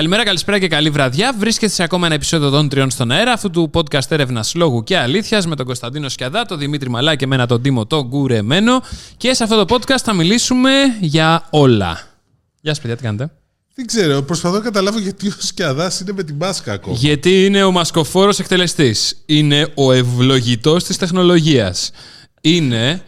Καλημέρα, καλησπέρα και καλή βραδιά. Βρίσκεστε σε ακόμα ένα επεισόδιο των Τριών στον αέρα, αυτού του podcast έρευνας λόγου και αλήθειας με τον Κωνσταντίνο Σκιαδά, τον Δημήτρη Μαλά και εμένα τον Τίμο τον Κουρεμένο. Και σε αυτό το podcast θα μιλήσουμε για όλα. Γεια σας, παιδιά, τι κάνετε; Δεν ξέρω, προσπαθώ να καταλάβω γιατί ο Σκιαδάς είναι με την μάσκα ακόμα. Γιατί είναι ο μασκοφόρος εκτελεστής. Είναι ο ευλογητός της τεχνολογίας. Είναι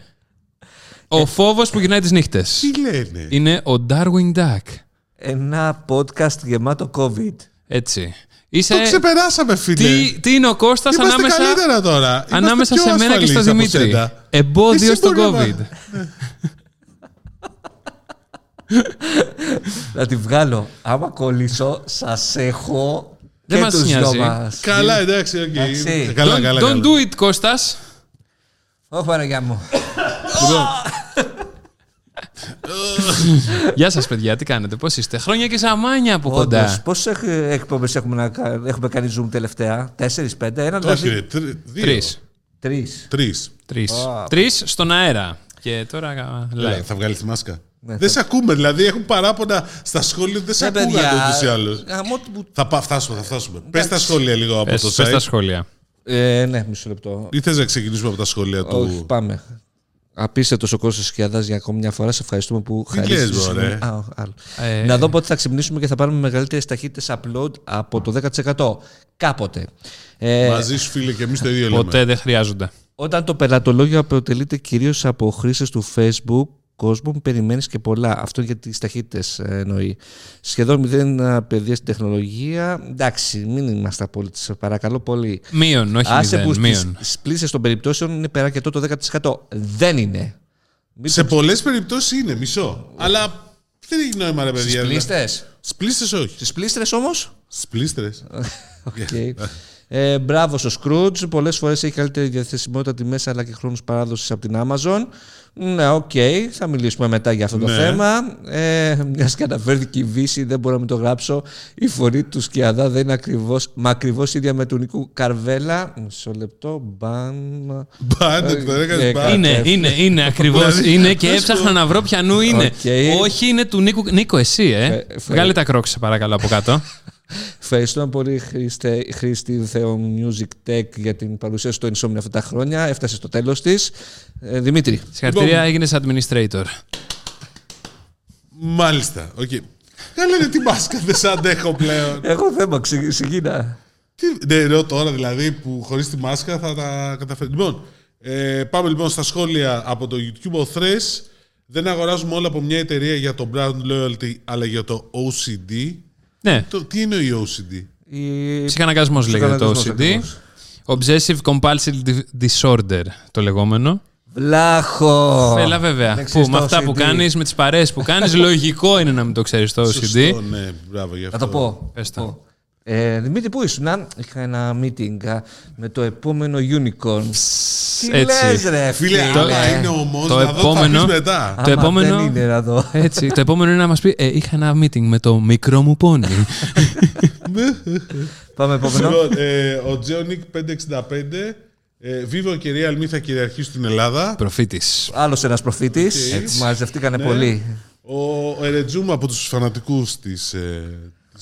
ο φόβος που γυρνάει τις νύχτες. Τι λένε; Είναι ο Darwin Duck. Ένα podcast γεμάτο COVID. Έτσι. Είσαι... Το ξεπεράσαμε, φίλε. Τι, τι είναι ο Κώστας Είμαστε ανάμεσα, καλύτερα τώρα. Είμαστε ανάμεσα πιο σε μένα και στο ασφαλείς από Δημήτρη. σένα. Εμπόδιο Εσύ στο μπορεί να- COVID. Να τη βγάλω. Άμα κολλήσω, σας έχω Δεν και μας τους δυο νοιάζει. μας. Καλά, εντάξει, οκ. Εντάξει. Καλά, don't καλά. don't καλά. do it, Κώστας. Ω, Παναγιά μου. Γεια σας, παιδιά. Τι κάνετε, πώς είστε; Χρόνια και σαμάνια από κοντά. Πόσε εκπομπές έχουμε, να κα- έχουμε κάνει Zoom τελευταία, Τέσσερις, πέντε, ένα Όχι, δηλαδή. ρε, τρι- δύο. Τρεις. Τρεις. Τρεις. Τρεις. Α. Τρεις στον αέρα. Και τώρα α, Έλα, live. θα βγάλεις τη μάσκα. Ναι, δεν σε ακούμε, δηλαδή έχουν παράπονα στα σχόλια, δεν σε ακούγανε ούτως ή άλλως. Θα πά- φτάσουμε, θα φτάσουμε. Πες τα σχόλια λίγο από Πες, το πες τα site. σχόλια. Ε, ναι, μισό λεπτό. Ή θες να ξεκινήσουμε από τα σχόλια Όχι, του. πάμε. Απίστευτος ο κόσμο Σκιαδάς για ακόμη μια φορά. Σε ευχαριστούμε που Τι χαρίζεις λες, τη μωρέ. συγγνώμη. Α, άλλο. Ε, Να δω πότε θα ξυπνήσουμε και θα πάρουμε μεγαλύτερες ταχύτητες upload από το 10%. Κάποτε. Ε, Μαζί σου, φίλε, και εμείς το ίδιο λέμε. Ποτέ δεν χρειάζονται. Όταν το πελατολόγιο αποτελείται κυρίως από χρήστες του Facebook, κόσμο που περιμένεις και πολλά. Αυτό για τις ταχύτητες εννοεί. Σχεδόν μηδέν α, παιδεία στην τεχνολογία. Εντάξει, μην είμαστε απόλυτοι, σε παρακαλώ πολύ. Μείον, όχι Άσε μηδέν. που Μείον. στις πλήσες των περιπτώσεων είναι περακετό το 10%. Δεν είναι. Σε πολλές περιπτώσεις είναι μισό. Αλλά δεν έχει νόημα, ρε παιδιά. Στι πλήστες; Στις πλήστες όχι. Στις πλήστρες όμως; Στις πλήστρες. Okay. Ε, μπράβο στο Scrooge. Πολλές φορές έχει καλύτερη διαθεσιμότητα τιμέ αλλά και χρόνους παράδοσης από την Amazon. Ναι, οκ. Θα μιλήσουμε μετά για αυτό το Ναι. θέμα. Ε, Μιας και αναφέρθηκε η Βύση, δεν μπορώ να μην το γράψω. Η φωνή του Σκιαδά δεν είναι ακριβώς, μα ακριβώς ίδια με του Νίκου Καρβέλα. Μισό λεπτό. Μπαν. Μπάντε, το έκανες Ε, μπάντε. Είναι, είναι, είναι ακριβώς. Δηλαδή, είναι και πες έψαχνα το. να βρω ποιανού είναι. Οκ. Όχι, είναι του Νίκου. Νίκο, εσύ, ε. Ε, Βγάλε τα κρόξια, παρακαλώ, από κάτω. Ευχαριστούμε πολύ, Χρήστε, Χρήστη Θεό Music Tech, για την παρουσία σου στο Insomnia αυτά τα χρόνια. Έφτασε στο τέλος της. Ε, Δημήτρη. Συγχαρητήρια, έγινες administrator. Μάλιστα. Οκ. Καλά είναι τη μάσκα, δεν σε αντέχω πλέον. Έχω θέμα, ξε- ξεκίνα. Τι- Ναι, λέω τώρα δηλαδή που χωρίς τη μάσκα θα τα καταφέρει. Λοιπόν, ε, πάμε λοιπόν στα σχόλια από το YouTube. Ο Thresh δεν αγοράζουμε όλα από μια εταιρεία για το brand loyalty, αλλά για το OCD. Ναι, Το, τι είναι η OCD? Η... ψυχαναγκασμός λέγεται το Ψυχαναγκασμός OCD. ακριβώς. Obsessive Compulsive Disorder το λεγόμενο. Βλάχο! Έλα βέβαια. Δεν Που ξέρεις με το αυτά που OCD. κάνεις, με τις παρέες που κάνεις, λογικό είναι να μην το ξέρεις το OCD. Σωστό, ναι, μπράβο γι' αυτό. Θα το πω. Πες το. πω. Ε, Δημήτρη, πού ήσουν, α; είχα ένα meeting α, με το επόμενο unicorn. Τι έτσι. λες ρε Φίλε, φίλε; άμα είναι όμως, το να δω επόμενο- θα πεις μετά. Άμα το επόμενο- δεν είναι να δω. Έτσι. το επόμενο είναι να μας πει: ε, Είχα ένα meeting με το μικρό μου πόνι. Πάμε επόμενο. Λοιπόν, ε, ο Τζέονικ 565, ε, Vivo και Realme θα κυριαρχήσουν στην Ελλάδα. Προφήτης. Άλλος ένας προφήτης. Έτσι. Μαζευτήκανε Ναι. πολύ. Ο, ο Ερετζούμ από τους φανατικούς της, ε,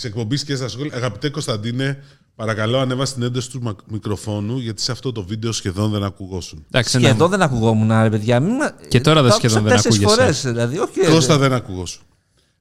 της εκπομπής και στα σχόλια. Αγαπητέ Κωνσταντίνε, παρακαλώ ανέβα την ένταση του μακ- μικροφόνου, γιατί σε αυτό το βίντεο σχεδόν δεν ακουγόσουν. Εντάξει, ναι. Σχεδόν δεν ακουγόμουν, ρε παιδιά. Μην μα- Και τώρα δεν Το σχεδόν άκουσα δεν τέσσερις ακούγεσαι. φορές, δηλαδή. Όχι, Κώστα ε, δεν ακουγόσουν.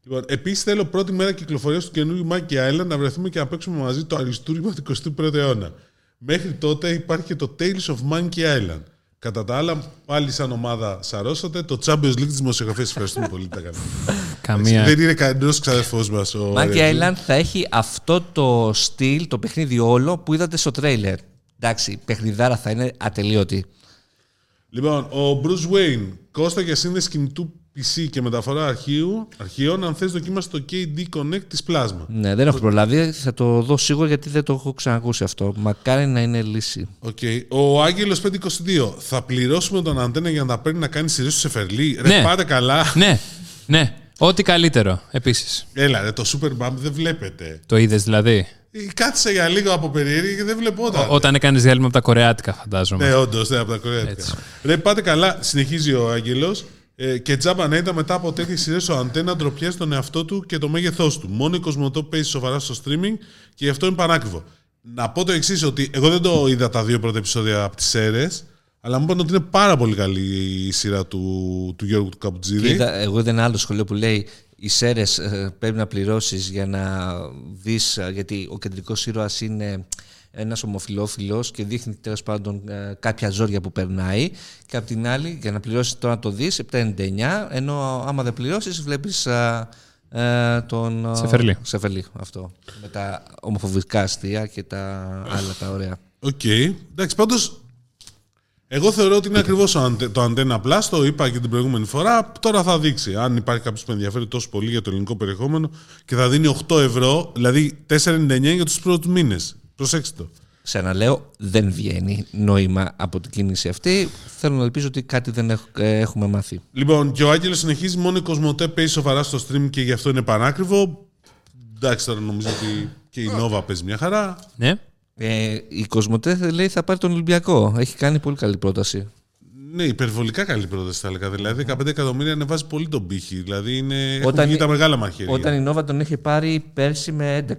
Λοιπόν, επίσης θέλω πρώτη μέρα κυκλοφορίας του καινούριου Monkey Island να βρεθούμε και να παίξουμε μαζί το αριστούργημα του 21ου αιώνα. Μέχρι τότε υπάρχει και το Tales of Monkey Island. Κατά τα άλλα, πάλι σαν ομάδα σαρώσατε. Το Champions League της δημοσιογραφίας. Ευχαριστούμε πολύ. Τα κάνετε. Καμία. Δεν είναι κανένα ξαδερφός μας ο. Monkey Ερετζούμ. Island θα έχει αυτό το στυλ, το παιχνίδι όλο που είδατε στο τρέιλερ. Εντάξει, παιχνιδάρα θα είναι ατελείωτη. Λοιπόν, ο Bruce Wayne, Κώστα για σύνδεση κινητού PC και μεταφορά αρχείου, αρχείων, αν θες δοκίμασε το KD Connect της Plasma. Ναι, δεν έχω προλάβει. Θα το δω σίγουρα γιατί δεν το έχω ξανακούσει αυτό. Μακάρι να είναι λύση. Okay. Ο Άγγελος 522, θα πληρώσουμε τον αντένα για να τα παίρνει να κάνει σειρές του σε Φερλί. Ναι. Ρε, πάτε καλά. ναι, ναι. Ό,τι καλύτερο, επίσης. Έλα, ρε, το Super Bump δεν βλέπετε. Το είδες δηλαδή; Ε, Κάθισα για λίγο από περίεργη και δεν βλεπόταν. Όταν έκανες διάλειμμα από τα κορεάτικα, φαντάζομαι. Ναι, όντως, ναι, από τα κορέα. Ρε, πάτε καλά. Συνεχίζει ο Άγγελος. Ε, και τζάμπα να ήταν μετά από τέτοιες σειρές ο Αντένα ντροπιάζει τον εαυτό του και το μέγεθός του. Μόνο η Κοσμοτό παίζει σοβαρά στο streaming και γι' αυτό είναι πανάκριβο. Να πω το εξής, ότι εγώ δεν το είδα τα δύο πρώτα επεισόδια από τις ΣΕΡΕΣ, αλλά μου είπαν ότι είναι πάρα πολύ καλή η σειρά του, του Γιώργου του Καπουτζίδη. Και είδα- εγώ είδα ένα άλλο σχολείο που λέει οι ΣΕΡΕΣ ε, πρέπει να πληρώσεις για να δεις, ε, γιατί ο κεντρικός ήρωας είναι ένας ομοφιλόφιλος και δείχνει τέλος πάντων ε, κάποια ζόρια που περνάει και απ' την άλλη για να πληρώσεις τώρα να το δεις 7,99 ενώ άμα δεν πληρώσεις βλέπεις ε, ε, τον ε, Σεφερλί. Σεφερλί, αυτό με τα ομοφοβικά αστεία και τα άλλα τα ωραία Οκ. Εντάξει, πάντως. Εγώ θεωρώ ότι είναι ακριβώς το Antenna Plus, το είπα και την προηγούμενη φορά. Τώρα θα δείξει. Αν υπάρχει κάποιος που ενδιαφέρει τόσο πολύ για το ελληνικό περιεχόμενο και θα δίνει 8 ευρώ, δηλαδή 4,99 για τους πρώτους μήνες. Προσέξτε το. Ξαναλέω, δεν βγαίνει νόημα από την κίνηση αυτή. Θέλω να ελπίζω ότι κάτι δεν έχ- ε, έχουμε μάθει. Λοιπόν, και ο Άγγελος συνεχίζει. Μόνο η Cosmote παίζει σοβαρά στο stream και γι' αυτό είναι πανάκριβο. Εντάξει, τώρα νομίζω ότι και η Nova παίζει μια χαρά. Ναι. Ε, η Κοσμοτέ λέει θα πάρει τον Ολυμπιακό. Έχει κάνει πολύ καλή πρόταση. Ναι, υπερβολικά καλή πρόταση θα έλεγα. Δηλαδή, 15 εκατομμύρια ανεβάζει πολύ τον πύχη. Δηλαδή, είναι... έχουν Όταν βγει η- τα μεγάλα μαχαίρια. Όταν η Νόβα τον είχε πάρει πέρσι με 11.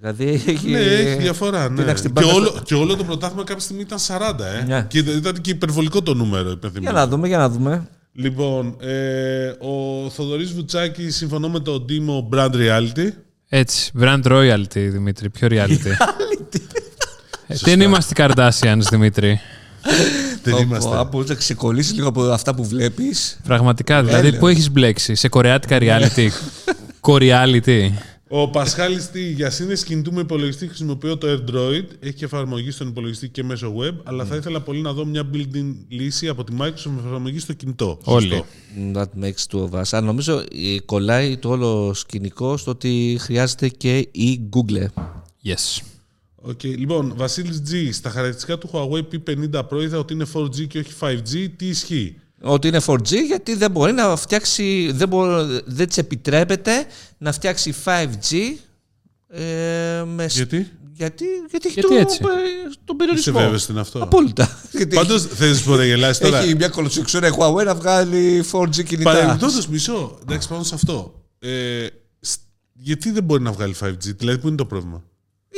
Δηλαδή έχει. Ναι, έχει διαφορά. Ναι. Κοίταξε, την Και, πάντα όλο, στο- και όλο το πρωτάθλημα κάποια στιγμή ήταν 40, ε. Ναι. Και ήταν και υπερβολικό το νούμερο, υπενθυμίζω. Για να δούμε, για να δούμε. Λοιπόν, ε, ο Θοδωρής Βουτσάκη συμφωνώ με τον Τίμο Brand Reality. Έτσι. Brand royalty, Δημήτρη. Ποιο reality. Ε, Δεν είμαστε οι Kardashians, Δημήτρη. Δεν είμαστε. Από να ξεκολλήσεις λίγο από αυτά που βλέπεις. Πραγματικά, δηλαδή, Έλεος. πού έχεις μπλέξει, σε κορεάτικα reality. Κορεality. Ο Πασχάλης τι, για σύνδεση κινητού με υπολογιστή χρησιμοποιώ το AirDroid. Έχει και εφαρμογή στον υπολογιστή και μέσω web, αλλά θα ήθελα πολύ να δω μια built-in λύση από τη Microsoft με εφαρμογή στο κινητό. Όλοι. Σωστό. That makes two of us. Αλλά νομίζω ε, κολλάει το όλο σκηνικό στο ότι χρειάζεται και η Google. Yes. OK, Λοιπόν, Βασίλης G, στα χαρακτηριστικά του Huawei P50 Pro είδα ότι είναι 4G και όχι 5G. Τι ισχύει; Ότι είναι 4G γιατί δεν μπορεί να φτιάξει, δεν, μπορεί, δεν της επιτρέπεται να φτιάξει 5G ε, με, σ- Γιατί; γιατί, γιατί έχει Γιατί το, έτσι; ε, τον περιορισμό. Είσαι βέβαιος ότι είναι αυτό; Απόλυτα. Γιατί Πάντως, θες να γελάσεις τώρα; έχει μια κολοτσιξόρα Huawei να βγάλει 4G κινητά. Παρεμπιπτόντως, μισό. Εντάξει, πάνω σε αυτό. Ε, σ- γιατί δεν μπορεί να βγάλει 5G, δηλαδή, πού είναι το πρόβλημα;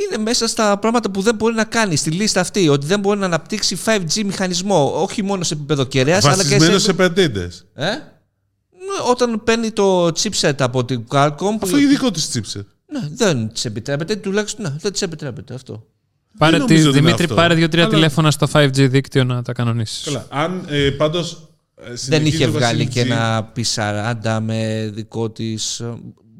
Είναι μέσα στα πράγματα που δεν μπορεί να κάνεις στη λίστα αυτή. Ότι δεν μπορεί να αναπτύξει 5G μηχανισμό. Όχι μόνο σε επίπεδο κεραία, αλλά και Βασισμένος σε. σε πεντέντε. Ε; Ναι, Όταν παίρνει το chipset από την Qualcomm. που- Αυτό είναι δικό της chipset. Ναι, δεν της επιτρέπεται. Τουλάχιστον ναι, δεν της επιτρέπεται αυτό. Πάρε, νομίζω τη, ότι είναι Δημήτρη, αυτό. πάρε δύο-τρία Αλλά- τηλέφωνα στο 5G δίκτυο να τα κανονίσεις. Καλά. Αν ε, πάντως. δεν είχε βγάλει και ένα P40 με δικό της.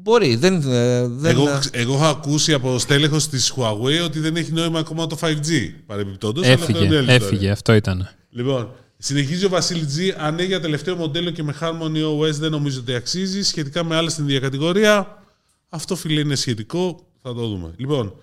Μπορεί, δεν. ε, δεν Εγώ, εγώ έχω ακούσει από στέλεχος της Huawei ότι δεν έχει νόημα ακόμα το 5G. Παρεμπιπτόντως. Έφυγε, έφυγε, αυτό ήταν. Λοιπόν, συνεχίζει ο Βασίλη G. Αν έχει για τελευταίο μοντέλο και με Harmony OS δεν νομίζω ότι αξίζει. Σχετικά με άλλα στην ίδια κατηγορία, αυτό φίλε είναι σχετικό. Θα το δούμε. Λοιπόν,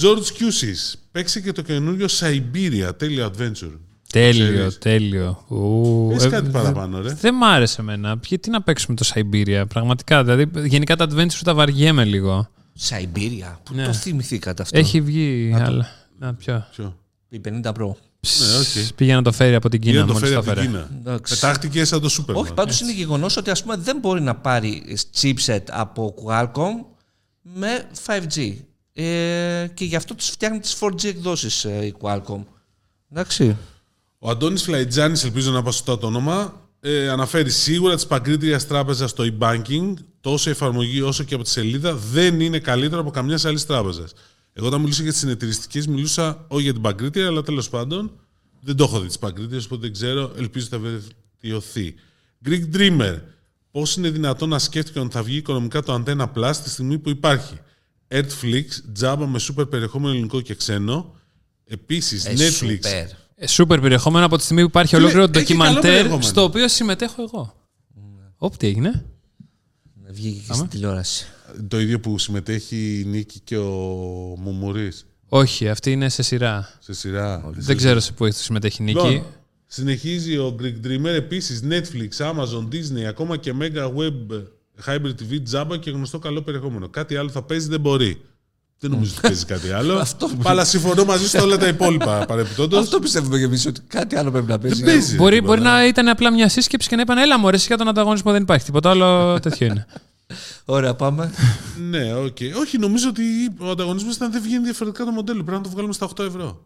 George Cusis. Παίξε και το καινούριο Syberia. Τέλειο adventure. Τέλειο, Ξέρεις. τέλειο. Ου, Έχεις ε, κάτι δε- παραπάνω, ρε. Δεν μ' άρεσε εμένα. Γιατί να παίξουμε το Syberia, πραγματικά. Δηλαδή, γενικά τα adventures τα βαριέμαι λίγο. Syberia. Πού Ναι. το θυμηθήκατε αυτό; Έχει βγει, αλλά. Να, ποιο; Ποιο; Η 50 Pro. Ναι, οκ. Πήγε να το φέρει από την Πήγε Κίνα να το μόλις φέρει το από την φέρε. Κίνα. Εντάξει. Πετάχτηκες σαν το Superman. Όχι, πάντως είναι γεγονός ότι ας πούμε δεν μπορεί να πάρει chipset από Qualcomm με 5G. Ε, και γι' αυτό τους φτιάχνει τις 4G εκδόσεις ε, η Qualcomm. Εντάξει. Ο Αντώνης Φλαϊτζάνης, ελπίζω να πάω σωστά το όνομα, ε, αναφέρει σίγουρα τη παγκρίτριας τράπεζας στο e-banking, τόσο η εφαρμογή όσο και από τη σελίδα, δεν είναι καλύτερο από καμιάς άλλης τράπεζας. Εγώ όταν μιλούσα για τις συνεταιριστικές, μιλούσα όχι για την παγκρίτρια, αλλά τέλος πάντων δεν το έχω δει τις παγκρίτριες, οπότε δεν ξέρω, ελπίζω θα βελτιωθεί. Greek Dreamer. Πώς είναι δυνατόν να σκέφτηκε ότι θα βγει οικονομικά το Antenna Plus τη στιγμή που υπάρχει; Netflix, τζάμπα με super περιεχόμενο ελληνικό και ξένο. Επίσης, Ε, Netflix. super. Ε, Σούπερ περιεχόμενο από τη στιγμή που υπάρχει Φίλε, ολόκληρο έχει καλό ντοκιμαντέρ περιεχόμενο. στο οποίο συμμετέχω εγώ. Όπ, τι έγινε. Βγήκε και στην τηλεόραση. Το ίδιο που συμμετέχει η Νίκη και ο Μουμουρής Όχι, αυτή είναι σε σειρά. σε σειρά. Δεν ξέρω σε πού συμμετέχει η Νίκη. Λοιπόν, συνεχίζει ο Greek Dreamer. Επίσης Netflix, Amazon, Disney, ακόμα και Mega Web, Hybrid TV, Jabba και γνωστό καλό περιεχόμενο. Κάτι άλλο θα παίζει δεν μπορεί. Δεν νομίζω ότι παίζει κάτι άλλο. Αυτό που- Αλλά συμφωνώ μαζί σου όλα τα υπόλοιπα παρεμπιπτόντως. Αυτό πιστεύουμε και εμείς ότι κάτι άλλο πρέπει να παίζει. Δεν παίζει. Μπορεί, τίποτα. μπορεί να ήταν απλά μια σύσκεψη και να είπαν Έλα, μωρέ, εσύ για τον ανταγωνισμό δεν υπάρχει τίποτα άλλο τέτοιο είναι. Ωραία, πάμε. Ναι, οκ. Όχι, νομίζω ότι ο ανταγωνισμός ήταν δεν βγαίνει διαφορετικά το μοντέλο. Πρέπει να το βγάλουμε στα 8 ευρώ.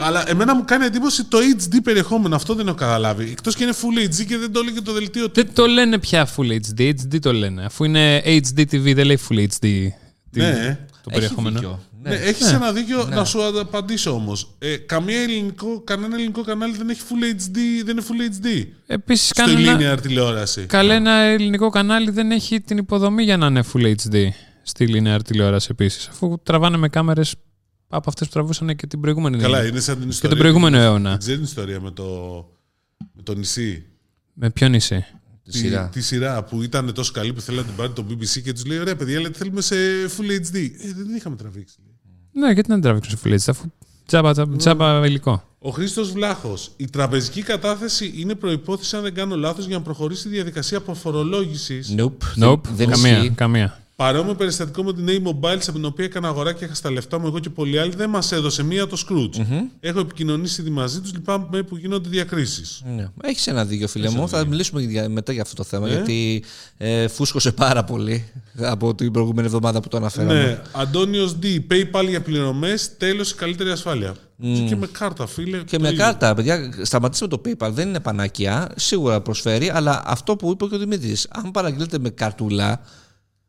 Αλλά εμένα μου κάνει εντύπωση το HD περιεχόμενο. Αυτό δεν έχω καταλάβει. Εκτός και είναι Full HD και δεν το έλεγε το δελτίο του. δεν το λένε πια Full HD, HD το λένε. Αφού είναι HD TV, δεν λέει Full HD. Ναι. Το περιεχόμενο. Έχει δίκιο. Ναι, Ναι. έχεις ένα δίκιο να σου απαντήσω όμως. Ε, καμία ελληνικό, κανένα ελληνικό κανάλι δεν έχει Full HD, δεν είναι Full HD. Επίσης, Στο κανένα, linear τηλεόραση. κανένα ελληνικό κανάλι δεν έχει την υποδομή για να είναι Full HD στη linear τηλεόραση επίσης. Αφού τραβάνε με κάμερες από αυτές που τραβούσαν και την προηγούμενη. Καλά, είναι σαν την και ιστορία. τον προηγούμενο αιώνα. Δεν ξέρεις την ιστορία με το, με το νησί; Με ποιο νησί; Τη σειρά. Τη, σειρά που ήταν τόσο καλή που θέλανε να την πάρει το BBC και τους λέει: Ωραία, παιδιά, λέτε θέλουμε σε Full HD. Ε, δεν είχαμε τραβήξει. Ναι, γιατί να την τραβήξουν Full HD, αφού τζάμπα, τζάμπα, τζάμπα υλικό. Ο Χρήστος Βλάχος. Η τραπεζική κατάθεση είναι προπόθεση, αν δεν κάνω λάθος, για να προχωρήσει η διαδικασία αποφορολόγηση. Nope. Nope, Δεν καμία. ισχύει. καμία. Παρόμοιο περιστατικό με την A-Mobile, από την οποία έκανα αγορά και είχα στα λεφτά μου εγώ και πολλοί άλλοι, δεν μας έδωσε μία το Scrooge. Έχω επικοινωνήσει ήδη μαζί τους, λυπάμαι που γίνονται διακρίσεις. Ναι. Έχεις ένα δίκιο, φίλε μου. Θα μιλήσουμε για- μετά για αυτό το θέμα. Ναι. Γιατί ε, φούσκωσε πάρα πολύ από την προηγούμενη εβδομάδα που το αναφέραμε. Ναι, Αντώνιος D. PayPal για πληρωμές, τέλος η καλύτερη ασφάλεια. Και με κάρτα, φίλε. Και το με ίδιο. κάρτα, παιδιά, σταματήστε με το PayPal. Δεν είναι πανάκια. Σίγουρα προσφέρει, αλλά αυτό που είπε και ο Δημήτρης, αν παραγγείλετε με καρτούλα.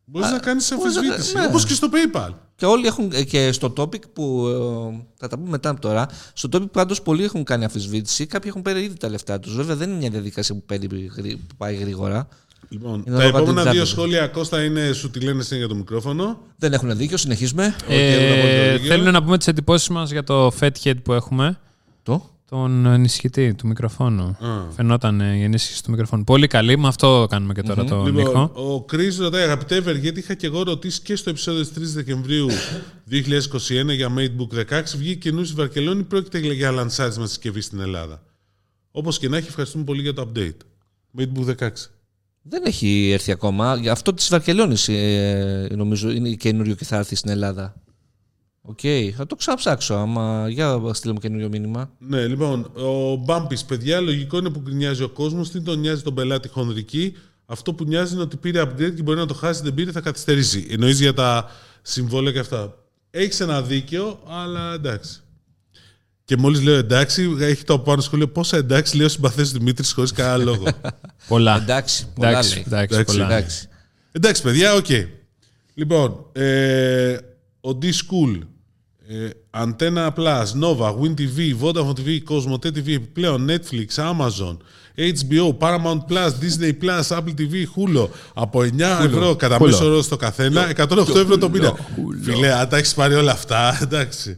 Μπορείς να κάνεις μπορείς να αμφισβήτηση. κα- ναι. Όπως και στο PayPal. Και όλοι έχουν. ε, Και στο topic που. ε, θα τα πούμε μετά από τώρα. Στο topic πάντως πολλοί έχουν κάνει αμφισβήτηση. Κάποιοι έχουν πάρει ήδη τα λεφτά τους. Βέβαια δεν είναι μια διαδικασία που, παίρνει γρή- που πάει γρήγορα. Λοιπόν, Είναι τα λόγω επόμενα αντιτράπεζα. δύο σχόλια, Κώστα, είναι σου τη λένε εσύ για το μικρόφωνο. Δεν έχουν δίκιο. Συνεχίζουμε. Οκ, έχουν απόλυτο Ε, δίκιο. θέλουν να πούμε τις εντυπώσεις μας για το Fathead που έχουμε. Το; Τον ενισχυτή του μικροφόνου. Α. Φαινόταν ε, η ενίσχυση του μικροφόνου. Πολύ καλή. Με αυτό κάνουμε και τώρα το Λοιπόν, ήχο. ο Κρι ρωτάει, αγαπητέ Εύερ, γιατί είχα και εγώ ρωτήσει και στο επεισόδιο της 3 Δεκεμβρίου 2021 για MateBook 16. Βγήκε καινούριο στη Βαρκελόνη ή πρόκειται για λανσάρισμα συσκευή στην Ελλάδα. Όπως και να έχει, ευχαριστούμε πολύ για το update. MateBook 16. Δεν έχει έρθει ακόμα. Γι' Αυτό της Βαρκελόνης ε, νομίζω είναι καινούριο και θα έρθει στην Ελλάδα. Οκ, θα το ψάξω. Άμα για στείλω μου καινούριο μήνυμα. Ναι, λοιπόν, ο Μπάμπης, παιδιά, λογικό είναι που γκρινιάζει ο κόσμος. Τι τον νοιάζει τον πελάτη χονδρική; Αυτό που νοιάζει είναι ότι πήρε upgrade και μπορεί να το χάσει, δεν πήρε, θα καθυστερήσει. Εννοείς για τα συμβόλαια και αυτά. Έχεις ένα δίκαιο, αλλά εντάξει. Και μόλις λέω εντάξει, έχει το πάνω σχόλιο. Πόσα εντάξει λέει ο συμπαθές Δημήτρης χωρίς κανένα λόγο. Πολλά. Εντάξει, πολλά εντάξει, λέει. εντάξει, Εντάξει, πολλά. Εντάξει. εντάξει, παιδιά, οκ. Λοιπόν, ε, ο D-School, ε, Antenna Plus, Nova, Wind TV, Vodafone TV, Cosmote TV, επιπλέον Netflix, Amazon, HBO, Paramount Plus, Disney Plus, Apple TV, Hulu από 9 ευρώ κατά Hulu. μέσο όρο στο καθένα, 108 ευρώ το μήνα. Φιλέ, αν τα έχει πάρει όλα αυτά, εντάξει.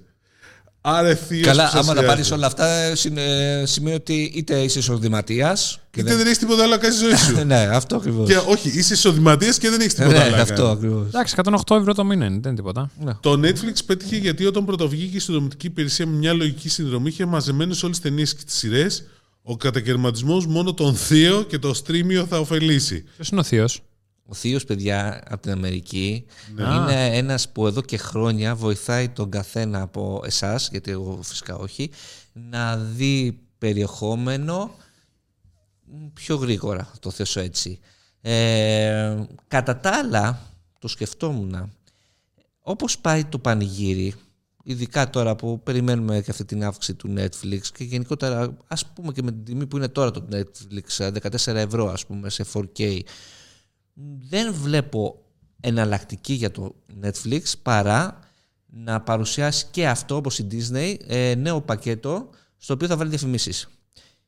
Άρε θείος Καλά, που σας άμα τα πάρεις χρειάζεται. όλα αυτά, ε, συν- ε, σημαίνει ότι είτε είσαι εισοδηματίας. Είτε δεν έχεις τίποτα άλλο να κάνεις στη ζωή σου. ναι, αυτό ακριβώς. και όχι, είσαι εισοδηματίας και δεν έχεις τίποτα ναι, άλλο να αυτό κάνεις. ακριβώς. Εντάξει, 108 ευρώ το μήνα είναι, δεν είναι τίποτα. Το Netflix πέτυχε γιατί όταν πρωτοβγήκε η συνδρομητική υπηρεσία με μια λογική συνδρομή είχε μαζεμένες όλες τις ταινίες και τις σειρές. Ο κατακαιρματισμός μόνο τον θείο και το στρίμιο θα ωφελήσει. Ποιος είναι ο Θείος; Ο Θείος, παιδιά, από την Αμερική, Ναι. είναι ένας που εδώ και χρόνια βοηθάει τον καθένα από εσάς, γιατί εγώ φυσικά όχι, να δει περιεχόμενο μ, πιο γρήγορα, το θέσω έτσι. Ε, κατά τα άλλα, το σκεφτόμουν, όπως πάει το πανηγύρι, ειδικά τώρα που περιμένουμε και αυτή την αύξηση του Netflix και γενικότερα ας πούμε και με την τιμή που είναι τώρα το Netflix, 14 ευρώ ας πούμε σε 4K, δεν βλέπω εναλλακτική για το Netflix παρά να παρουσιάσει και αυτό όπως η Disney ε, νέο πακέτο στο οποίο θα βάλει διαφημίσεις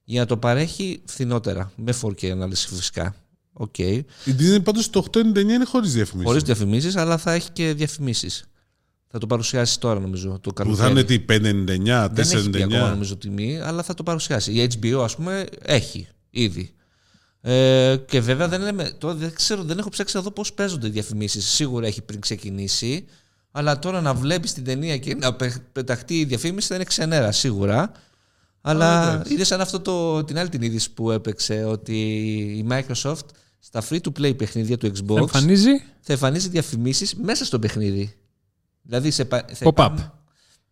για να το παρέχει φθηνότερα με 4K ανάλυση φυσικά Οκ. Η Disney πάντως το 899 είναι χωρίς διαφημίσεις. Χωρίς διαφημίσεις αλλά θα έχει και διαφημίσεις θα το παρουσιάσει τώρα νομίζω το Που θα καλοκαίρι είναι τι, 599, δεν έχει πει ακόμα 499. νομίζω τιμή, αλλά θα το παρουσιάσει. Η HBO, ας πούμε, έχει ήδη. Ε, και βέβαια δεν, λέμε, τώρα δεν, ξέρω, δεν έχω ψάξει να δω πώς παίζονται οι διαφημίσεις. Σίγουρα έχει πριν ξεκινήσει, αλλά τώρα να βλέπεις την ταινία και να πε- πεταχτεί η διαφήμιση θα είναι ξενέρα, σίγουρα. Αλλά εντάξει. είδες σαν αυτό το, την άλλη την είδηση που έπαιξε ότι η Microsoft στα free to play παιχνίδια του Xbox Εμφανίζει. θα εμφανίζει διαφημίσεις μέσα στο παιχνίδι. Δηλαδή σε, πα- θα Pop-up. υπάρχουν-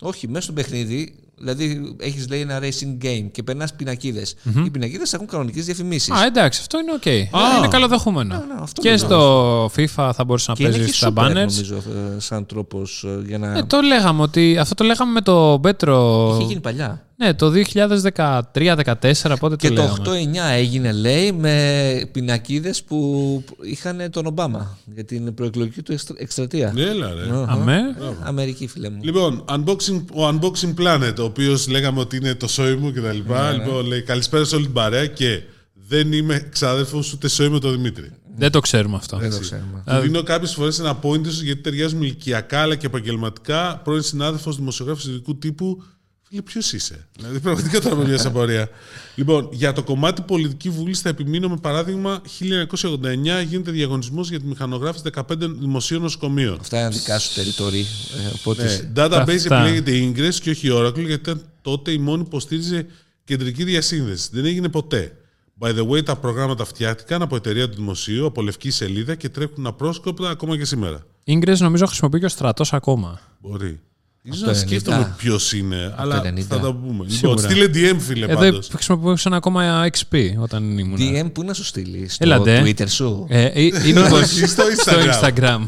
Όχι, μέσα στο παιχνίδι, δηλαδή έχεις λέει ένα racing game και περνάς πινακίδες. Οι πινακίδες έχουν κανονικές διαφημίσεις. Α, εντάξει, αυτό είναι οκ. Α. Είναι καλοδεχούμενο. Ναι, ναι, αυτό και είναι στο FIFA θα μπορούσε να και είναι παίζεις και στα super, banners. νομίζω, ε, σαν τρόπος για να. Ε, το λέγαμε ότι. Αυτό το λέγαμε με το Πέτρο. Είχε γίνει παλιά. Ναι, το 2013-2014, πότε Και το το λέγαμε. 8-9 έγινε, λέει, με πινακίδες που είχαν τον Ομπάμα για την προεκλογική του εξτρα- εκστρατεία. Ναι, Έλα, ρε. Αχα. Αμέ. Αμερική, φίλε μου. Λοιπόν, unboxing, ο Unboxing Planet, ο οποίος λέγαμε ότι είναι το σόι μου κτλ. Λοιπόν, λέει καλησπέρα σε όλη την παρέα και δεν είμαι ξάδερφος ούτε σόι με τον Δημήτρη. Δεν το ξέρουμε αυτό. Δεν το ξέρουμε. Του δίνω κάποιες φορές ένα point σου γιατί ταιριάζουμε ηλικιακά αλλά και επαγγελματικά. Πρώην συνάδελφος δημοσιογράφος ειδικού τύπου. Φίλε, ποιος είσαι; Δηλαδή, πραγματικά τώρα με μια απορία. λοιπόν, για το κομμάτι πολιτική βούληση θα επιμείνω με παράδειγμα 1989 γίνεται διαγωνισμός για τη μηχανογράφηση 15 δημοσίων νοσοκομείων. Αυτά είναι δικά σου territory. ε, Οπότε. Ναι, database Αυτά. επιλέγεται Ingress και όχι Oracle γιατί ήταν τότε η μόνη που υποστήριζε κεντρική διασύνδεση. Δεν έγινε ποτέ. By the way, τα προγράμματα φτιάχτηκαν από εταιρεία του δημοσίου, από λευκή σελίδα και τρέχουν απρόσκοπτα ακόμα και σήμερα. Ingress νομίζω χρησιμοποιεί και ο στρατός ακόμα. Μπορεί. Ίσως το να 90. σκέφτομαι ποιος είναι, αλλά 90. θα τα πούμε. Σίγουρα. Λοιπόν, στείλε DM, φίλε, Εδώ πάντως. χρησιμοποιούσαν ακόμα XP όταν ήμουν. DM που να σου στείλει. Στο Έλατε. Twitter σου. Ε, ε, ή μήπως Στο στο Instagram. Instagram.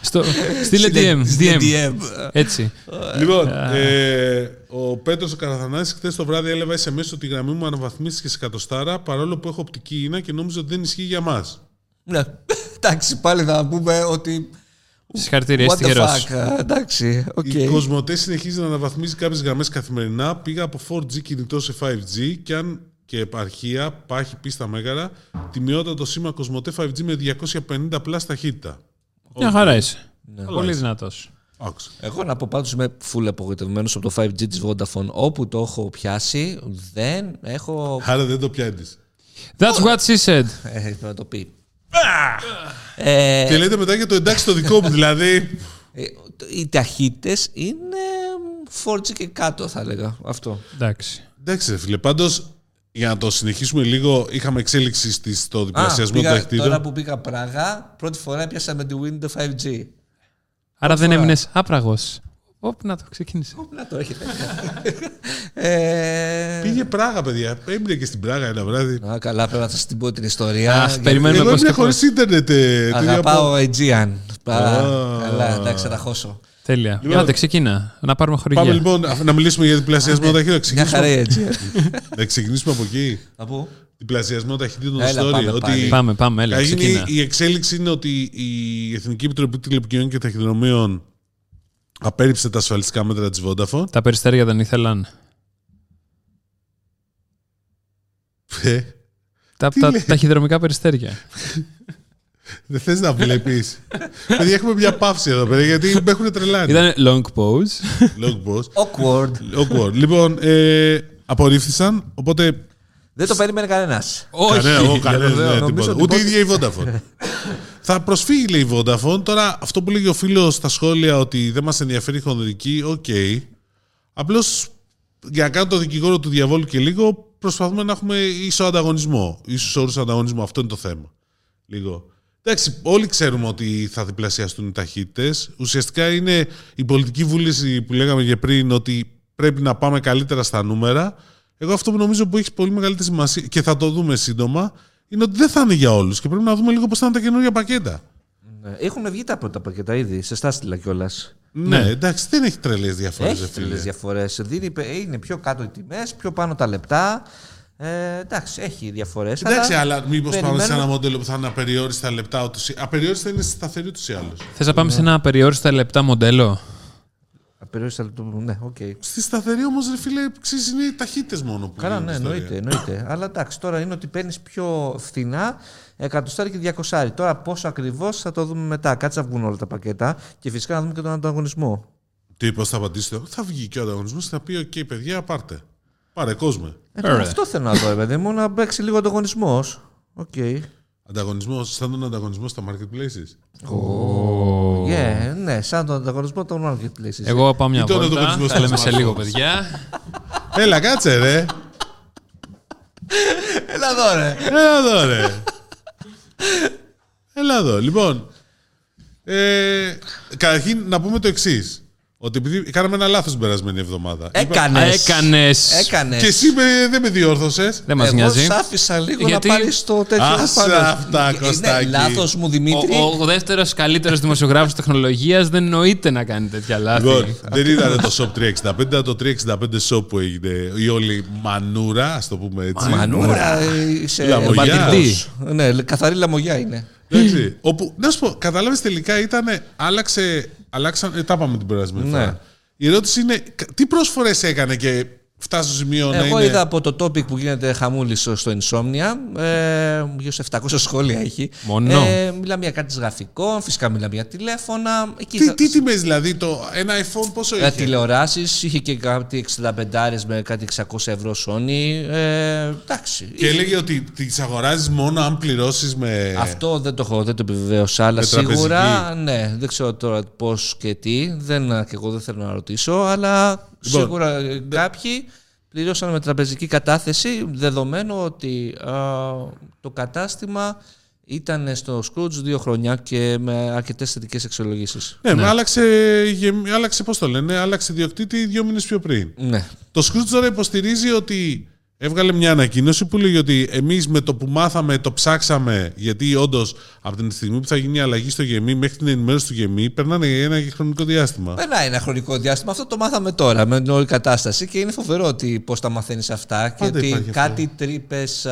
Στο, στείλε DM. Στείλε DM. DM. Έτσι. Λοιπόν, ε, ο Πέτρος ο Καραθανάσης χθες το βράδυ έλαβε SMS ότι η γραμμή μου αναβαθμίστηκε σε εκατοστάρα παρόλο που έχω οπτική ίνα και νόμιζα ότι δεν ισχύει για μας. Ναι. Εντάξει, πάλι θα πούμε ότι. Συγχαρητήρια, What είστε the γερός. fuck. ε, Εντάξει, οκ. Η Cosmote συνεχίζει να αναβαθμίζει κάποιες γραμμές καθημερινά. Πήγα από 4G κινητό σε 5G και αν και επαρχία, Πάχη πίσω στα Μέγαρα, τιμιόταν το σήμα Cosmote 5G με 250 plus ταχύτητα. Μια χαρά είσαι. Ναι. Πολύ είσαι. δυνατός. Άκουσα. Εγώ να πω πάντως είμαι full απογοητευμένος από το 5G της Vodafone. Όπου το έχω πιάσει, δεν έχω. Άρα δεν το πιάνεις. That's what she said. Ε, πρέπει να το πει. Ε, Και λέτε μετά για το εντάξει το δικό μου, δηλαδή. ε, οι ταχύτητες είναι 4G και κάτω, θα έλεγα. Αυτό. Εντάξει. Εντάξει, ρε φίλε. Πάντως, για να το συνεχίσουμε λίγο, είχαμε εξέλιξη στη- στο Α, διπλασιασμό πήγα- των ταχυτήτων. τώρα που πήγα Πράγα, πρώτη φορά έπιασα με τη Windows 5G. Άρα δεν φορά. έμεινες άπραγος. Όπ, να το ξεκίνησε. Να το έχετε. ε, Πήγε Πράγα, παιδιά. Έμεινε και στην Πράγα ένα βράδυ. Α, καλά, πρέπει να σας την πω την ιστορία. Αχ, γιατί περιμένουμε Εγώ πώς έμεινα και χωρίς πώς. ίντερνετ. ε, την Αγαπάω από- Aegean. Πα- Α. Καλά, εντάξει, θα τα χώσω. Τέλεια. Λοιπόν. Άντε, ξεκίνα. Να πάρουμε χορηγία. Πάμε λοιπόν αφού- να μιλήσουμε για διπλασιασμό ταχυτήτων. Μια χαρά η Ξεκινήσουμε- Aegean. Να ξεκινήσουμε από εκεί. Από. Διπλασιασμό ταχυτήτων Έλα, story. πάμε Ότι πάλι. Πάμε, πάμε, έλα, έγινε ξεκίνα. η εξέλιξη είναι ότι η Εθνική Επιτροπή Τηλεπικοινωνιών και Ταχυδρομείων απέρριψε τα ασφαλιστικά μέτρα της Vodafone. Τα περιστέρια δεν ήθελαν. Ε, Τα, Τι τα λέει; ταχυδρομικά περιστέρια. Δεν θες να βλέπεις; Παιδιά, έχουμε μια παύση εδώ πέρα γιατί με έχουν τρελάνει. Ήταν long pause. Long pause. Awkward. Awkward. Λοιπόν, ε, απορρίφθησαν, οπότε Δεν το περίμενε κανένας. Όχι. Κανένα, εγώ κανένα, Νομίζω ναι, ότι τίποτα. πρώτη- Ούτε η ίδια η Vodafone. θα προσφύγει, λέει η Vodafone. Τώρα, αυτό που λέγει ο φίλος στα σχόλια ότι δεν μας ενδιαφέρει η χονδρική, οκ. Απλώς για να κάνω το δικηγόρο του διαβόλου και λίγο, προσπαθούμε να έχουμε ίσο ανταγωνισμό. ίσους όρους ανταγωνισμού. Αυτό είναι το θέμα. Λίγο. Εντάξει, όλοι ξέρουμε ότι θα διπλασιαστούν οι ταχύτητες. Ουσιαστικά είναι η πολιτική βούληση που λέγαμε και πριν ότι πρέπει να πάμε καλύτερα στα νούμερα. Εγώ αυτό που νομίζω που έχει πολύ μεγαλύτερη σημασία και θα το δούμε σύντομα είναι ότι δεν θα είναι για όλους και πρέπει να δούμε λίγο πώς θα είναι τα καινούργια πακέτα. Ναι. Έχουν βγει τα πρώτα πακέτα ήδη. Σε στάστηλα κιόλας. Ναι, εντάξει, δεν έχει τρελές διαφορές. Έχει τρελές διαφορές. Είναι πιο κάτω οι τιμές, πιο πάνω τα λεπτά. Ε, εντάξει, έχει διαφορές. Εντάξει, αλλά μήπως πάμε σε περιμένουμε- ένα μοντέλο που θα είναι απεριόριστα λεπτά. ούτως ή- Απεριόριστα είναι σταθερή του ή άλλως. Θες να πάμε σε ένα απεριόριστα λεπτά μοντέλο; Απεριόριστα λεπτό. Ναι, οκ. Στη σταθερή όμως, ρε φίλε, ξέρεις, είναι οι ταχύτητες μόνο που. Καλά, είναι ναι, η ιστορία. εννοείται, εννοείται. Αλλά εντάξει, τώρα είναι ότι παίρνεις πιο φθηνά εκατοστάρι και διακοσάρι. Τώρα πόσο ακριβώς θα το δούμε μετά. Κάτσε να βγουν όλα τα πακέτα και φυσικά να δούμε και τον ανταγωνισμό. Τι, πώς θα απαντήσετε; Θα βγει και ο ανταγωνισμός και θα πει: OK, παιδιά, πάρτε. Πάρε κόσμο. Ε, τώρα Ωραία. αυτό θέλω να δω, ρε παιδί μου, να παίξει λίγο ανταγωνισμός. Οκ. Ανταγωνισμός, σαν τον ανταγωνισμό στα marketplaces. Yeah, ναι, σαν τον ανταγωνισμό των marketplaces. Εγώ πάω μια Ή τον βόλτα. ανταγωνισμό Τα λέμε στα σε λίγο, smartphones. παιδιά. Έλα, κάτσε, ρε. Έλα εδώ, ρε. Έλα εδώ, ρε. Έλα εδώ. Λοιπόν, ε, καταρχήν να πούμε το εξής. Ότι επειδή κάναμε ένα λάθος την περασμένη εβδομάδα. Είπα- Έκανες. Έκανες. Έκανες. Και εσύ με- δεν με διόρθωσες. Δεν μας Εγώ νοιάζει. σ' άφησα λίγο Γιατί- να πάρεις το τέτοιο. Άσε πάνω. αυτά, Ε, Κωστάκη. Ναι, λάθος μου, Δημήτρη. Ο, ο δεύτερος καλύτερος δημοσιογράφος τεχνολογίας δεν νοείται να κάνει τέτοια λάθη. Λοιπόν, δεν ήταν το Shop 365, ήταν το 365 Shop που έγινε η όλη μανούρα, ας το πούμε έτσι. Μανούρα, ε, είσαι Λαμογιά. μπατιντής. Ναι, καθαρή λαμογιά είναι. Εντάξει. Όπου, να σου πω, κατάλαβες τελικά ήταν. Άλλαξε. Αλλάξαν, ε, τα είπαμε την περασμένη Ναι. φορά. Η ερώτηση είναι, κα- τι προσφορέ έκανε και φτάσει στο σημείο να Εγώ είναι. είδα από το topic που γίνεται χαμούλης στο στο Insomnia, ε, γύρω σε 700 σχόλια έχει. Μόνο. Ε, μιλάμε για κάτι γραφικών, φυσικά μιλάμε για τηλέφωνα. Εκεί Τι, θα- τι τιμέ δηλαδή, το, ένα iPhone πόσο για είχε; τηλεοράσεις, είχε και κάτι 65 με κάτι 600 ευρώ Sony. Ε, εντάξει. Και έλεγε ότι τις αγοράζεις μόνο αν πληρώσεις με. Αυτό δεν το, έχω, δεν το επιβεβαίωσα, αλλά Με σίγουρα τραπεζική. ναι, δεν ξέρω τώρα πώς και τι. Δεν, και εγώ δεν θέλω να ρωτήσω, αλλά Λοιπόν, σίγουρα ε, κάποιοι πληρώσαν με τραπεζική κατάθεση, δεδομένου ότι α, το κατάστημα ήταν στο Scrooge δύο χρόνια και με αρκετές θετικές αξιολογήσει. Ναι, ναι. άλλαξε, γεμ- άλλαξε πώς το λένε, άλλαξε διοκτήτη δύο μήνες πιο πριν. Ναι. Το Scrooge τώρα υποστηρίζει ότι έβγαλε μια ανακοίνωση που λέγει ότι εμείς με το που μάθαμε το ψάξαμε, γιατί όντως από την στιγμή που θα γίνει η αλλαγή στο γεμί μέχρι την ενημέρωση του γεμί περνάνε ένα χρονικό διάστημα. Περνάει ένα χρονικό διάστημα. Αυτό το μάθαμε τώρα με την όλη κατάσταση και είναι φοβερό ότι πώς τα μαθαίνεις αυτά και Πάντα ότι υπάρχει αυτό. κάτι τρύπες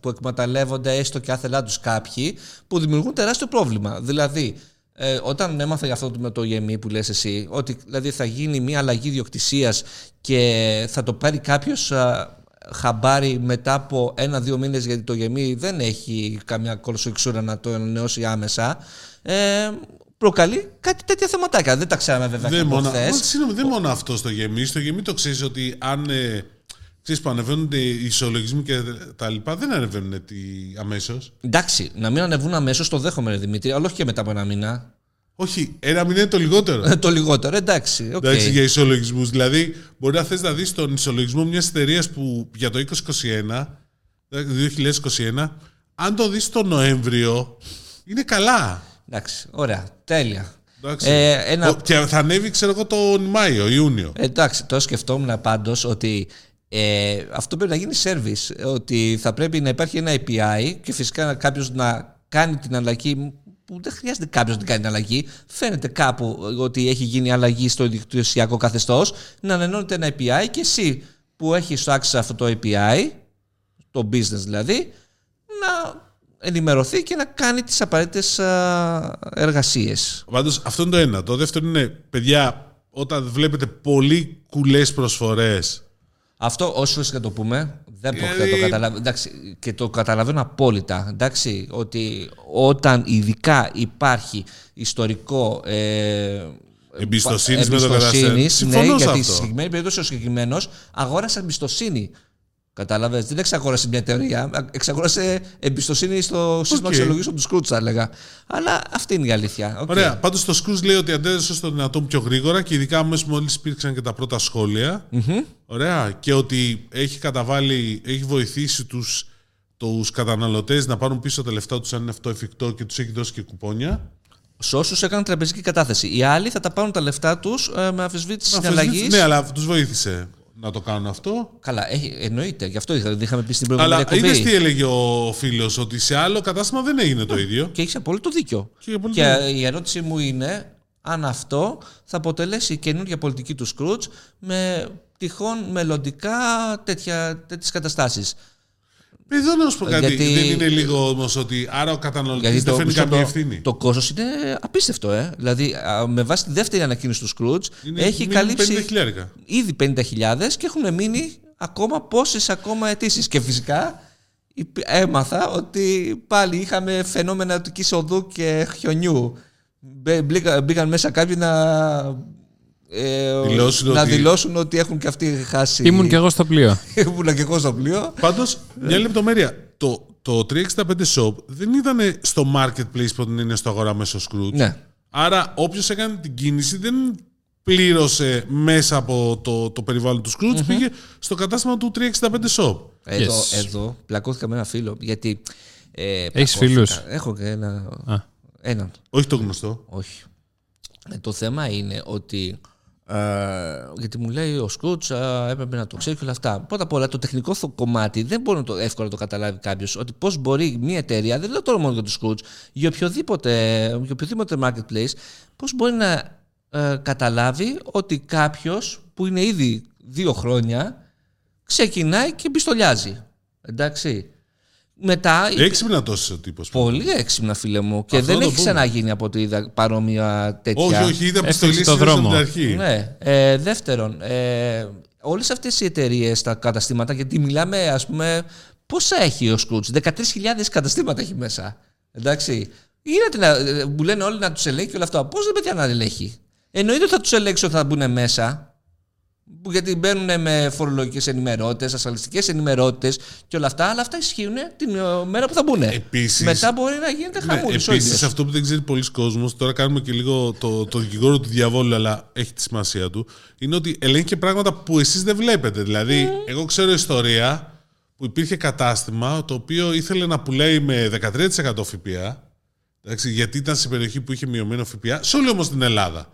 που εκμεταλλεύονται έστω και άθελά τους κάποιοι που δημιουργούν τεράστιο πρόβλημα. Δηλαδή, ε, όταν έμαθα για αυτό με το γεμί που λες εσύ, ότι δηλαδή θα γίνει μια αλλαγή διοκτησίας και θα το πάρει κάποιος χαμπάρι μετά από ένα-δύο μήνες γιατί το γεμί δεν έχει καμιά κολοσοεξούρα να το ανανεώσει άμεσα ε, προκαλεί κάτι τέτοια θεματάκια. Δεν τα ξέραμε βέβαια και Δεν από μόνο, χθες. Μα, συγγνώμη, δεν μόνο αυτό στο γεμί. Στο γεμί το ξέρεις ότι αν ε, ξέρεις, που ανεβαίνονται οι ισολογισμοί και τα λοιπά, δεν ανεβαίνουν αμέσως. Εντάξει, να μην ανεβούν αμέσως το δέχομαι, ρε Δημήτρη, αλλά όχι και μετά από ένα μήνα. Όχι, ένα μήνα είναι το λιγότερο. το λιγότερο, εντάξει. οκ. Εντάξει, για ισολογισμούς. Δηλαδή, μπορεί να θες να δεις τον ισολογισμό μιας εταιρείας που για το 2021, δηλαδή 2021, αν το δεις το Νοέμβριο, είναι καλά. Εντάξει, ωραία, τέλεια. Εντάξει. Ε, ένα- Ο- Και θα ανέβει, ξέρω εγώ, τον Μάιο, Ιούνιο. Εντάξει, τώρα σκεφτόμουν πάντως ότι ε, αυτό πρέπει να γίνει service. Ότι θα πρέπει να υπάρχει ένα API και φυσικά κάποιος να κάνει την αλλαγή που δεν χρειάζεται κάποιος να την κάνει την αλλαγή. Φαίνεται κάπου ότι έχει γίνει αλλαγή στο δικτυωσιακό καθεστώς. Να ανενώνεται ένα API και εσύ που έχεις στο access αυτό το API, το business δηλαδή, να ενημερωθεί και να κάνει τις απαραίτητες α, εργασίες. Πάντως, αυτό είναι το ένα. Το δεύτερο είναι, παιδιά, όταν βλέπετε πολύ κουλές προσφορέ. Αυτό όσο και το πούμε, δεν πρόκειται να το Δηλαδή- καταλάβω. Εντάξει, και το καταλαβαίνω απόλυτα. Εντάξει, ότι όταν ειδικά υπάρχει ιστορικό. Ε, Εμπιστοσύνης με το εμπιστοσύνης, καταστατικό. Συμφωνώ ναι, σε γιατί αυτό. στη συγκεκριμένη περίπτωση ο συγκεκριμένος αγόρασε εμπιστοσύνη. Κατάλαβες; Δεν εξαγόρασε μια εταιρεία, εξαγόρασε εμπιστοσύνη στο σύστημα Οκ. αξιολογήσεων του Skroutz, θα έλεγα. Αλλά αυτή είναι η αλήθεια. Οκ. Ωραία. Πάντως το Skroutz λέει ότι αντέδρασε στο δυνατόν πιο γρήγορα και ειδικά αμέσως μόλις υπήρξαν και τα πρώτα σχόλια. Ωραία. Και ότι έχει καταβάλει, έχει βοηθήσει τους τους καταναλωτές να πάρουν πίσω τα λεφτά τους αν είναι αυτό εφικτό και τους έχει δώσει και κουπόνια. Σε όσους έκαναν τραπεζική κατάθεση. Οι άλλοι θα τα πάρουν τα λεφτά τους με αμφισβήτηση συναλλαγής. Ναι, αλλά τους βοήθησε να το κάνουν αυτό. Καλά, έχει, εννοείται. Γι' αυτό είχα, είχαμε πει στην προηγούμενη Αλλά εκπομπή. είδες τι έλεγε ο φίλος, ότι σε άλλο κατάστημα δεν έγινε το ίδιο; Και έχει απόλυτο δίκιο. Και απόλυτο Και η ερώτηση μου είναι αν αυτό θα αποτελέσει καινούργια πολιτική του Σκρούτς με τυχόν μελλοντικά τέτοια, τέτοιες καταστάσεις. Εδώ να σου πω κάτι. Γιατί- Δεν είναι λίγο όμως ότι άρα ο καταναλωτής δεν φέρνει μισό καμία το- ευθύνη. Το κόστος είναι απίστευτο, ε. Δηλαδή, α, με βάση τη δεύτερη ανακοίνωση του Σκρούτς, Είναι έχει μήνυμα καλύψει 50.000. ήδη 50.000 και έχουν μείνει ακόμα πόσες ακόμα αιτήσεις. Και φυσικά υπ- έμαθα ότι πάλι είχαμε φαινόμενα του οδού και χιονιού. Μπε- μπλήκα- Μπήκαν μέσα κάποιοι να, ε, Δηλώσουν να ότι- δηλώσουν ότι έχουν και αυτοί χάσει. Ήμουν κι εγώ στο πλοίο. Ήμουν και εγώ στο πλοίο. Πάντως, μια λεπτομέρεια. Το, το 365 Shop δεν ήταν στο marketplace που είναι στο αγορά μέσω Scrooge. Ναι. Άρα, όποιος έκανε την κίνηση δεν πλήρωσε μέσα από το, το περιβάλλον του Scrooge, πήγε στο κατάστημα του 365 Shop. Εδώ, Yes. εδώ πλακώθηκα με ένα φίλο. Γιατί. Ε, Έχεις πλακώθηκα. φίλους; Έχω και ένα. Α. Έναν. Όχι το γνωστό. Όχι. Ε, το θέμα είναι ότι Ε, γιατί μου λέει ο Σκούτς έπρεπε να το ξέρει και όλα αυτά. Πρώτα απ' όλα, το τεχνικό θο- κομμάτι δεν μπορεί να το εύκολα να το καταλάβει κάποιος. Ότι πώς μπορεί μια εταιρεία, δεν λέω τώρα μόνο για τους Σκούτς, για οποιοδήποτε, για οποιοδήποτε marketplace, πώς μπορεί να ε, καταλάβει ότι κάποιος που είναι ήδη δύο χρόνια ξεκινάει και πιστολιάζει. Εντάξει. Μετά Έξυπνα τόσο ο τύπος. Πολύ έξυπνα, φίλε μου. Και Αυτό δεν το έχει πούμε. ξαναγίνει από ό,τι είδα παρόμοια τέτοια. Όχι, όχι, ήταν Έφτιαξε πιστολή το το δρόμο. στην αρχή. Ναι. Ε, δεύτερον, ε, όλες αυτές οι εταιρείες, τα καταστήματα, γιατί μιλάμε, ας πούμε, πόσα έχει ο Σκούτς, 13.000 καταστήματα έχει μέσα. Εντάξει. Γίνεται να, ε, μου λένε όλοι να τους ελέγχει και όλα αυτά. Πώς δεν παιδιά να ελέγχει; Εννοείται ότι θα τους ελέγξει ότι θα μπουν μέσα. Που Γιατί μπαίνουν με φορολογικές ενημερώτες, ασφαλιστικές ενημερώτες και όλα αυτά, αλλά αυτά ισχύουν την ε, μέρα που θα μπουν. Επίσης- Μετά μπορεί να γίνεται Ναι, χαμούλης ο Επίσης, ίδιος. αυτό που δεν ξέρει πολλοί κόσμος, τώρα κάνουμε και λίγο το, το δικηγόρο του διαβόλου, αλλά έχει τη σημασία του, είναι ότι ελέγχει και πράγματα που εσείς δεν βλέπετε. Δηλαδή, εγώ ξέρω ιστορία που υπήρχε κατάστημα το οποίο ήθελε να πουλάει με 13% ΦΠΑ, εντάξει, γιατί ήταν σε περιοχή που είχε μειωμένο ΦΠΑ, σε όλη όμως την Ελλάδα.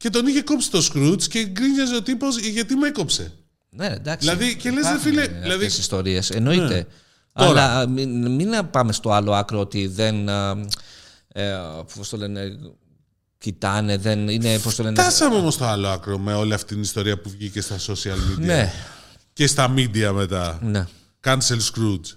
Και τον είχε κόψει το Σκρούτ και γκρίνιαζε ο τύπος γιατί με έκοψε. Ναι, εντάξει. Δηλαδή, και λες, ρε Υπάρχουν φίλε, αυτές δηλαδή- τις ιστορίες, εννοείται. Ναι. Αλλά μην, μην πάμε στο άλλο άκρο ότι δεν. α, Ε, πώς το λένε. Κοιτάνε, δεν είναι. Πώς το λένε. Φτάσαμε όμως στο άλλο άκρο με όλη αυτή την ιστορία που βγήκε στα social media Ναι, και στα media μετά. ναι. Cancel Scrooge.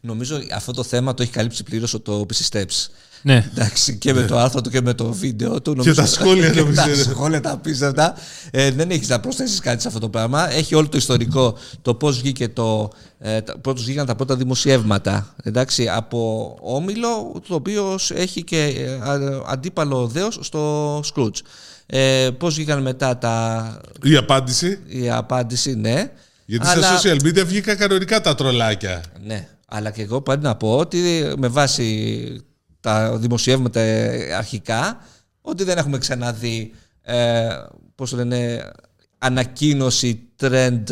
Νομίζω αυτό το θέμα το έχει καλύψει πλήρως το PC Steps. Ναι. Εντάξει, και με το άρθρο του και με το βίντεο του. νομίζω- τα σχόλια, και νομίζω, Τα είναι. σχόλια τα απίστευτα. Ε, δεν έχεις να προσθέσεις κάτι σε αυτό το πράγμα. Έχει όλο το ιστορικό, το πώς βγήκε το. Ε, τα- πώς βγήκαν τα πρώτα δημοσιεύματα. Εντάξει, από όμιλο, το οποίο έχει και ε, α- αντίπαλο δέος στο Scrooge. Ε, πώς βγήκαν μετά τα, Η απάντηση. η απάντηση, ναι. Γιατί Αλλά- στα social media βγήκαν κανονικά τα τρολάκια. ναι, αλλά και εγώ πρέπει να πω ότι με βάση τα δημοσιεύματα ε, αρχικά, ότι δεν έχουμε ξαναδεί, ε, πώς το λένε, ανακοίνωση trend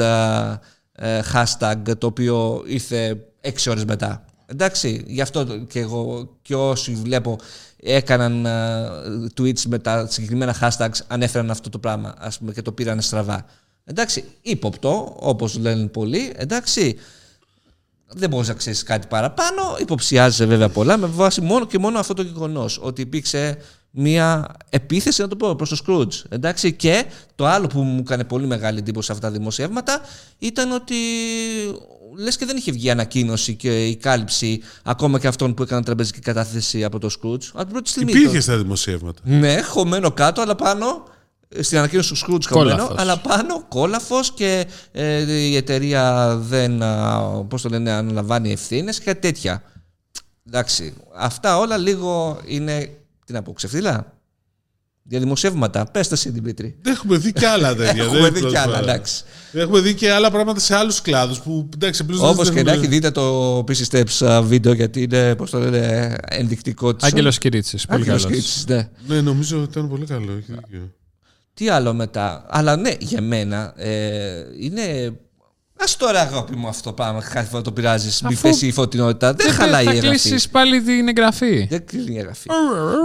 ε, hashtag το οποίο ήρθε έξι ώρες μετά. Εντάξει, γι' αυτό το- και εγώ και όσοι βλέπω έκαναν ε, tweets με τα συγκεκριμένα hashtags ανέφεραν αυτό το πράγμα ας πούμε, και το πήραν στραβά. Εντάξει, ύποπτο, όπως λένε πολλοί, εντάξει, δεν μπορείς να ξέρεις κάτι παραπάνω. Υποψιάζεσαι βέβαια πολλά με βάση μόνο και μόνο αυτό το γεγονός. Ότι υπήρξε μια επίθεση, να το πω, προς το Scrooge. Εντάξει, και το άλλο που μου έκανε πολύ μεγάλη εντύπωση σε αυτά τα δημοσιεύματα ήταν ότι λες και δεν είχε βγει ανακοίνωση και η κάλυψη ακόμα και αυτών που έκαναν τραπεζική κατάθεση από το Scrooge. Από την πρώτη στιγμή. Υπήρχε το- στα δημοσιεύματα. ναι, χωμένο κάτω, αλλά πάνω ε, στην ανακοίνωση του Scrooge χωμένο, Κόλαφος. αλλά πάνω κόλαφος και ε, η εταιρεία δεν α, πώς το λένε, αναλαμβάνει ευθύνες και κάτι τέτοια. Εντάξει, αυτά όλα λίγο είναι, τι να πω, ξεφτύλα; Για δημοσιεύματα. Πες το εσύ, Δημήτρη. Έχουμε δει και άλλα τέτοια. Έχουμε δεν δει είναι κι άλλα, πρόσφατα. εντάξει. Έχουμε δει και άλλα πράγματα σε άλλους κλάδους που εντάξει, απλώς δεν Όπως και να έχουν- έχει, δείτε το PC Steps α, βίντεο γιατί είναι, πώς το λένε, ενδεικτικό της. Άγγελος Κυρίτσι. Πολύ Άγγελος καλός. Κρίτσης, ναι. Ναι, νομίζω ότι ήταν πολύ καλό. έχει δίκιο. Τι άλλο μετά; Αλλά ναι, για μένα ε, είναι. Α τώρα, αγάπη μου, αυτό το πράγμα. Κάθε φορά το πειράζεις. Μη Αφού- πέσει η φωτεινότητα. Δεν χαλάει η Θα εγγραφή. κλείσει πάλι την εγγραφή. Δεν κλείνει η εγγραφή.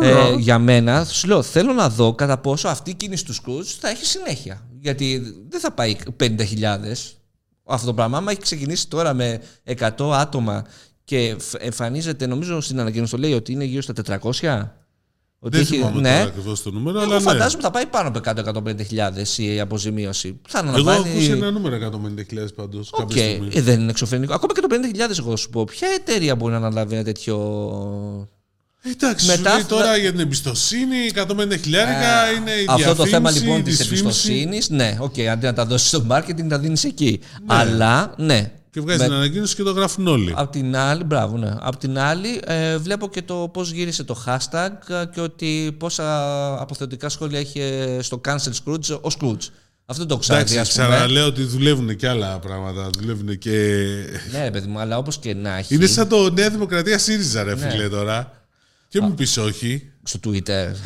ε, για μένα, σου λέω, θέλω να δω κατά πόσο αυτή η κίνηση του Σκούτ θα έχει συνέχεια. Γιατί δεν θα πάει 50.000 αυτό το πράγμα. Άμα έχει ξεκινήσει τώρα με 100 άτομα και εμφ- εμφανίζεται, νομίζω στην ανακοίνωση το λέει ότι είναι γύρω στα 400. Ότι Δεν θυμάμαι ναι. τώρα ακριβώς το νούμερο, Εγώ αλλά ναι. φαντάζομαι θα πάει πάνω από 100-150.000 η αποζημίωση. Θα Εγώ αναλαμβάνει. ακούσα ένα νούμερο 150.000 πάντως. Οκ, ε, δεν είναι εξωφρενικό. Ακόμα και το 50.000 εγώ σου πω. Ποια εταιρεία μπορεί να αναλάβει ένα τέτοιο. Εντάξει, Μετά- σου λέει τώρα για την εμπιστοσύνη, 150 χιλιάρικα είναι η Αυτό το θέμα διαφήμιση, λοιπόν της δυσφήμιση εμπιστοσύνης, ναι, οκ, αντί να τα δώσεις στο marketing, τα δίνεις εκεί. Αλλά, ναι. Και βγάζει την ανακοίνωση και το γράφουν όλοι. Απ' την άλλη, μπράβο, ναι. Απ' την άλλη, ε, βλέπω και το πώς γύρισε το hashtag ε, και ότι πόσα αποθετικά σχόλια είχε στο cancel Scrooge ο Scrooge. Αυτό δεν το ξέρω. Εντάξει, ξαναλέω ότι δουλεύουν και άλλα πράγματα. Δουλεύουν και. Ναι, ρε παιδί μου, αλλά όπως και να έχει. Είναι σαν το Νέα Δημοκρατία ΣΥΡΙΖΑ, ρε Ναι. φίλε τώρα. Και μου πεις όχι. Στο Twitter.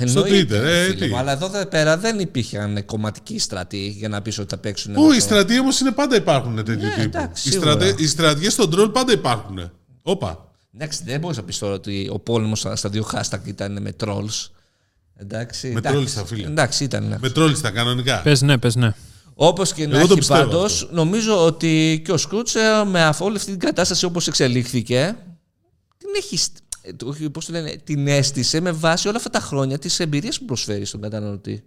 Στο Εννοείται, Twitter, ε, φίλε τι; μου. Αλλά εδώ δε- πέρα δεν υπήρχαν κομματικοί στρατοί για να πεις ότι θα παίξουν. Πού με οι το- στρατοί όμως είναι πάντα υπάρχουν τέτοιου Ναι, τύπου. εντάξει, Οι, σίγουρα. στρατε... οι στρατιές στον τρόλ πάντα υπάρχουν. Όπα. Εντάξει, δεν μπορείς να πεις τώρα ότι ο πόλεμος στα στα δύο hashtag ήταν με trolls. Εντάξει, Με εντάξει. τρόλεις τα φίλια. Εντάξει, ήταν. ναι. Με τρόλεις τα κανονικά. Πες ναι, πες ναι. Όπως και να Εγώ το έχει πιστεύω πάντως, αυτό. νομίζω ότι και ο Σκούτς ε, με αφ- όλη αυτή την κατάσταση όπως εξελίχθηκε, την έχει. Στ- ε, το- όχι, Πώς το λένε, την έστησε με βάση όλα αυτά τα χρόνια τη εμπειρία που προσφέρει στον καταναλωτή.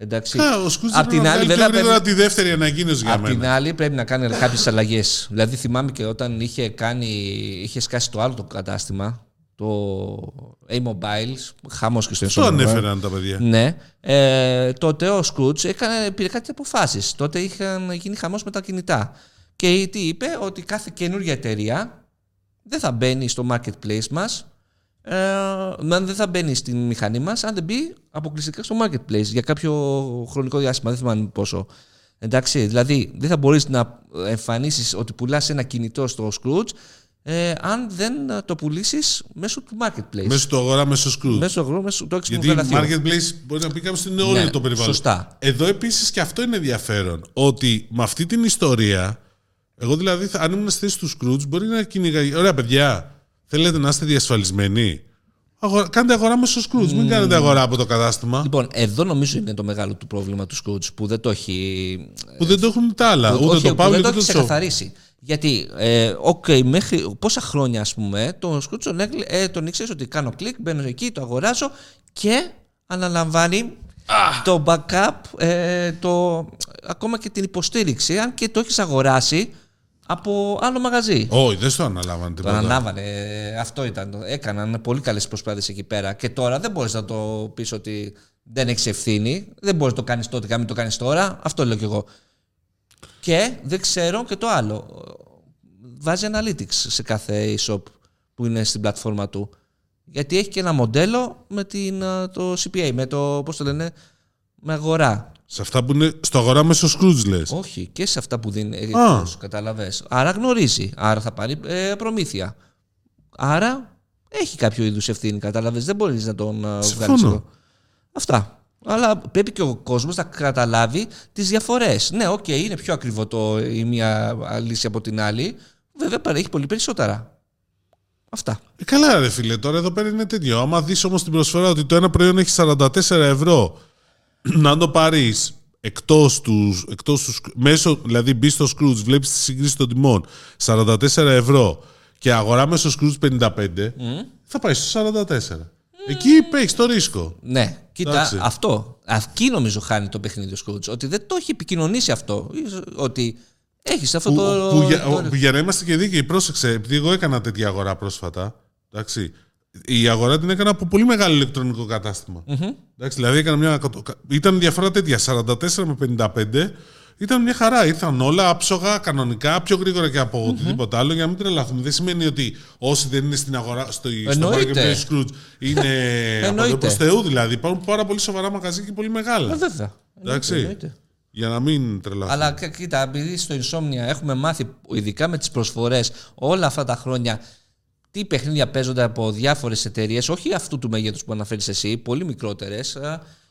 Εντάξει. Α, ο Σκούτς Απ' πρέπει την να άλλη, βγάλει πιο βέβαια, γρήγορα πρέπει- τη δεύτερη ανακοίνωση για Απ' την μένα. άλλη πρέπει να κάνει κάποιες αλλαγές. Δηλαδή θυμάμαι και όταν είχε, κάνει, είχε σκάσει το άλλο το κατάστημα, το A-Mobile, χάμος και στο Αυτό Instagram. ανέφεραν τα παιδιά. Ναι. Ε, τότε ο Σκούτς έκανε, πήρε κάτι αποφάσεις. Τότε είχαν γίνει χαμός με τα κινητά. Και τι είπε, ότι κάθε καινούργια εταιρεία δεν θα μπαίνει στο marketplace μας, ε, μάλλον δεν θα μπαίνει στη μηχανή μας, αν δεν μπει αποκλειστικά στο marketplace για κάποιο χρονικό διάστημα, δεν θυμάμαι πόσο. Εντάξει, δηλαδή δεν θα μπορείς να εμφανίσεις ότι πουλάς ένα κινητό στο Scrooge ε, αν δεν το πουλήσεις μέσω του marketplace. Μέσω του αγορά, μέσω Scrooge. Μέσω αγρό, μέσω του έξυπνου Γιατί γραφείου. marketplace μπορεί να πει κάποιος ότι είναι όλο Ναι, το περιβάλλον. σωστά. Εδώ επίσης και αυτό είναι ενδιαφέρον. Ότι με αυτή την ιστορία, εγώ δηλαδή, θα- αν ήμουν στη θέση του Scrooge, μπορεί να κυνηγάει. Ωραία, παιδιά, θέλετε να είστε διασφαλισμένοι; Αγορα... Κάντε αγορά μέσω Skroutz, μην κάνετε αγορά από το κατάστημα. Λοιπόν, εδώ νομίζω είναι το μεγάλο του πρόβλημα του Skroutz που δεν το έχει. Που δεν το έχουν τα άλλα. που- Ούτε όχι, το που Παύλο δεν ούτε το το έχει Τσόβ. ξεκαθαρίσει. Γιατί, ε, οκ, μέχρι πόσα χρόνια, ας πούμε, το Skroutz τον, έκλει- ε, τον ήξερες ότι κάνω κλικ, μπαίνω εκεί, το αγοράζω και αναλαμβάνει το backup, ε, το, ακόμα και την υποστήριξη, αν και το έχεις αγοράσει από άλλο μαγαζί. Όχι, δεν στο αναλάβανε Το τίποτα. αναλάβανε. ε, Αυτό ήταν. το- Έκαναν πολύ καλές προσπάθειες εκεί πέρα. Και τώρα δεν μπορείς να το πεις ότι δεν έχεις ευθύνη. Δεν μπορείς να το κάνεις τότε και να μην το κάνεις τώρα. Αυτό λέω κι εγώ. Και δεν ξέρω και το άλλο. Βάζει analytics σε κάθε e-shop που είναι στην πλατφόρμα του. Γιατί έχει και ένα μοντέλο με την, α, το CPA, με το, πώς το λένε, με αγορά. Σε αυτά που είναι στο αγορά μέσω Scrooge λες. Όχι, και σε αυτά που δίνει. Α. Καταλαβες. Άρα γνωρίζει. Άρα θα πάρει ε, προμήθεια. Άρα έχει κάποιο είδους ευθύνη. Καταλαβες. Δεν μπορείς να τον ε, Συμφωνώ. βγάλεις εδώ. Αυτά. Αλλά πρέπει και ο κόσμος να καταλάβει τις διαφορές. Ναι, οκ, είναι πιο ακριβό το, η μία λύση από την άλλη. Βέβαια παρέχει πολύ περισσότερα. Αυτά. Ε, καλά, ρε φίλε, τώρα εδώ πέρα είναι τέτοιο. Άμα δεις όμως την προσφορά ότι το ένα προϊόν έχει 44 ευρώ, να το πάρεις εκτός τους, εκτός τους. σκ- Μέσω, δηλαδή μπεις στο Skroutz, βλέπεις τη σύγκριση των τιμών 44 ευρώ και αγορά μέσω Scrooge 55, θα πάει στο 44. Εκεί έχει το ρίσκο. Ναι, κοίτα, Εντάξει. αυτό. Αυτή νομίζω χάνει το παιχνίδι ο Σκούτς. Ότι δεν το έχει επικοινωνήσει αυτό. Ότι έχεις αυτό Που, το. που, για, το- που για να είμαστε και δίκαιοι, πρόσεξε, επειδή εγώ έκανα τέτοια αγορά πρόσφατα. Εντάξει, η αγορά την έκανα από πολύ μεγάλο ηλεκτρονικό κατάστημα. Εντάξει, δηλαδή έκανα μια, ήταν διαφορά τέτοια, 44 με 55. Ήταν μια χαρά. Ήρθαν όλα άψογα, κανονικά, πιο γρήγορα και από οτιδήποτε άλλο. Για να μην τρελαθούμε. Δεν σημαίνει ότι όσοι δεν είναι στην αγορά, στο, στο Εννοείται. Marketplace Scrooge είναι από εδώ Εννοείται. προς Θεού. Δηλαδή υπάρχουν πάρα πολύ σοβαρά μαγαζί και πολύ μεγάλα. Ε, βέβαια. Εντάξει. Εννοείται. Για να μην τρελαθούμε. Αλλά κα- κοίτα, επειδή στο Insomnia έχουμε μάθει, ειδικά με τις προσφορές, όλα αυτά τα χρόνια, τι παιχνίδια παίζονται από διάφορες εταιρείες, όχι αυτού του μέγεθους που αναφέρεις εσύ, πολύ μικρότερες,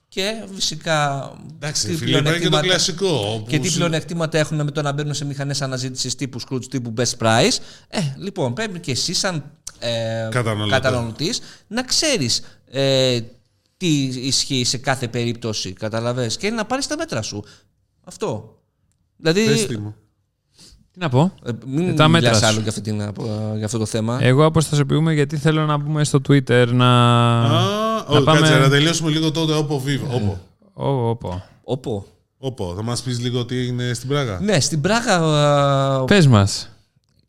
και φυσικά Εντάξει, τι φίλε, υπάρχει και το πλεονεκτήματα- κλασικό. όπου Και τι συ- πλεονεκτήματα έχουν με το να μπαίνουν σε μηχανές αναζήτησης τύπου Scrooge, τύπου Best Price. Ε, λοιπόν, πρέπει και εσύ, σαν ε, Καταναλωτή. καταναλωτής, να ξέρεις ε, τι ισχύει σε κάθε περίπτωση. Καταλαβες, και να πάρεις τα μέτρα σου. Αυτό. Δηλαδή. Πες τι μου. Τι να πω; ε, μην Ε, τα μέτρας μιλάς σου. άλλο για, αυτή την, για αυτό το θέμα. Εγώ αποστασιοποιούμε γιατί θέλω να μπούμε στο Twitter να. Α, όχι, πάμε- κάτσε να τελειώσουμε λίγο τότε όπο βίβο. Όπο. Ω, όπο.Όπο. Όπο. Θα μας πεις λίγο τι έγινε στην Πράγα; Ναι, στην Πράγα. ε, Πες μας.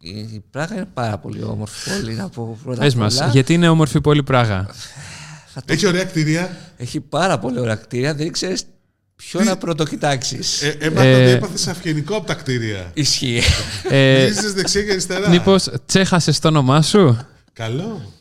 Η Πράγα είναι πάρα πολύ όμορφη πόλη. Να πω πρώτα Πες απ' μας. όλα. Γιατί είναι όμορφη πόλη Πράγα; Έχει ωραία κτίρια. Έχει πάρα πολύ ωραία κτίρια. Δεν ξέρεις ποιο να πρωτοκοιτάξεις; Ε, έμαθα Ε, ότι έπαθες αυγενικό από τα κτίρια. Ισχύει. ε, Γυρίζεις δεξιά και αριστερά. Μήπως τσέχασες το όνομά σου; Καλό.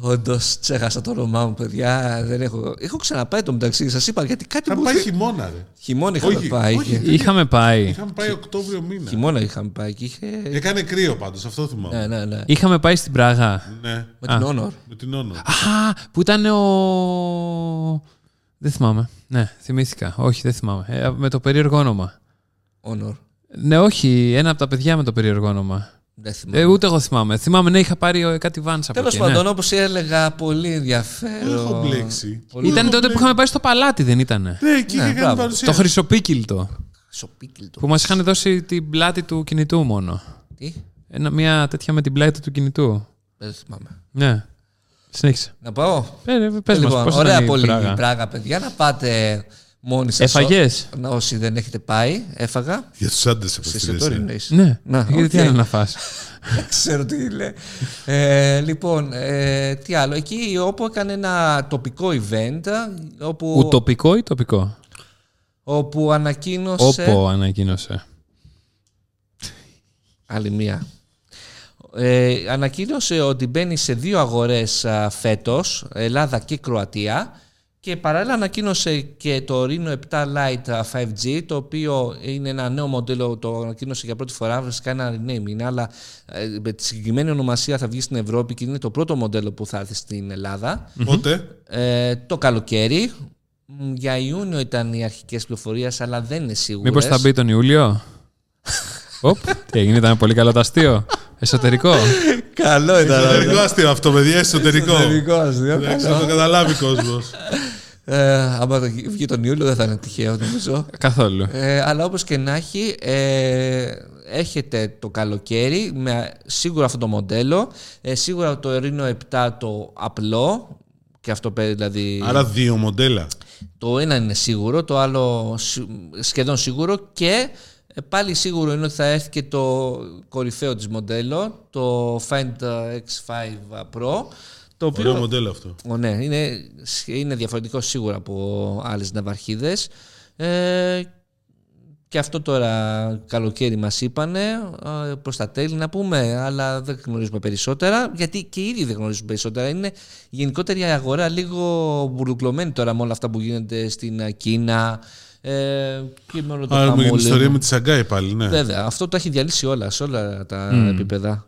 Όντως, ξέχασα το όνομά μου, παιδιά. Δεν έχω... έχω ξαναπάει το μεταξύ. Σας είπα γιατί κάτι Θα μου. πάει χειμώνα, ρε. Χειμώνα είχαμε Όχι, πάει. όχι. και- Είχαμε πάει. Είχαμε πάει Οκτώβριο μήνα. Χειμώνα είχαμε πάει και είχε. Έκανε κρύο πάντως, αυτό θυμάμαι. Ναι, ναι, ναι. Είχαμε πάει στην Πράγα. Ναι, Με την Honor. με την Όνο. Α, που ήταν ο. Δεν θυμάμαι. Ναι, θυμήθηκα. Όχι, δεν θυμάμαι. Ε, με το περίεργο όνομα. Honor. Ναι, όχι. Ένα από τα παιδιά με το περίεργο όνομα. Δεν θυμάμαι. Ε, ούτε εγώ θυμάμαι. Θυμάμαι, ναι, είχα πάρει ε, κάτι βάνς από Τέλος εκεί. πάντων, ναι. όπως έλεγα, πολύ ενδιαφέρον. Έχω μπλέξει. Πολύ- Ήταν τότε που είχαμε πάει στο παλάτι, δεν ήτανε. Ναι, εκεί Ναι, είχε κάνει μπράβο. παρουσία. Το χρυσοπίκυλτο. Σοπίκιλτο. Που μας είχαν δώσει την πλάτη του κινητού μόνο. Τι, Ένα, μια τέτοια με την πλάτη του κινητού. δεν θυμάμαι. Ναι. Συνέχισε. Να πάω; Ε, ρε, πες λοιπόν, μας, πώς ωραία ήταν η πολύ Πράγα. η Πράγα, παιδιά. Να πάτε μόνοι σας. Έφαγες; Όσοι δεν έχετε πάει, έφαγα. Για τους άντρες Σε επιστήμες. εστιατόριο εννοείς. Ναι. Να, Γιατί τι οκ. άλλο να φας; Δεν ξέρω τι λέει. Ε, λοιπόν, ε, τι άλλο. Εκεί όπου έκανε ένα τοπικό event όπου, Ουτοπικό ή τοπικό; όπου ανακοίνωσε...Όπο ανακοίνωσε. Άλλη μία. Ε, ανακοίνωσε ότι μπαίνει σε δύο αγορές α, φέτος, Ελλάδα και Κροατία και παράλληλα ανακοίνωσε και το Reno 7 Lite α, 5G το οποίο είναι ένα νέο μοντέλο, το ανακοίνωσε για πρώτη φορά, βασικά ένα rename είναι, αλλά ε, με τη συγκεκριμένη ονομασία θα βγει στην Ευρώπη και είναι το πρώτο μοντέλο που θα έρθει στην Ελλάδα. Πότε; Ε, το καλοκαίρι, Μ, για Ιούνιο ήταν οι αρχικές πληροφορίες, αλλά δεν είναι σίγουρες. Μήπως θα μπει τον Ιούλιο; Οπ, τι έγινε, ήταν πολύ καλό το αστείο. Εσωτερικό. Καλό ήταν. Εσωτερικό αστείο αυτό, παιδιά, εσωτερικό. Εσωτερικό αστείο, Εντάξει, καλό. θα το καταλάβει ο κόσμος. Ε, άμα το βγει τον Ιούλιο δεν θα είναι τυχαίο νομίζω. Καθόλου. Ε, αλλά όπως και να έχει, ε, έχετε το καλοκαίρι με σίγουρα αυτό το μοντέλο, ε, σίγουρα το Reno 7 το απλό, και αυτό παίρνει δηλαδή Άρα δύο μοντέλα. το ένα είναι σίγουρο, το άλλο σι- σχεδόν σίγουρο και ε, πάλι σίγουρο είναι ότι θα έρθει και το κορυφαίο της μοντέλο, το Find X5 Pro, το οποίο Ωραίο μοντέλο αυτό. Ω, ναι, είναι, είναι διαφορετικό σίγουρα από άλλες ναυαρχίδες. Ε, και αυτό τώρα καλοκαίρι μας είπανε, ε, προς τα τέλη να πούμε, αλλά δεν γνωρίζουμε περισσότερα, γιατί και ήδη δεν γνωρίζουμε περισσότερα. Είναι η γενικότερη αγορά λίγο μπουρουκλωμένη τώρα με όλα αυτά που γίνεται στην ε, Κίνα ε, και με όλο το Άρα με την χαμόλεμο. ιστορία με τη Σαγκάη πάλι, ναι. Βέβαια, αυτό το έχει διαλύσει όλα, σε όλα τα επίπεδα.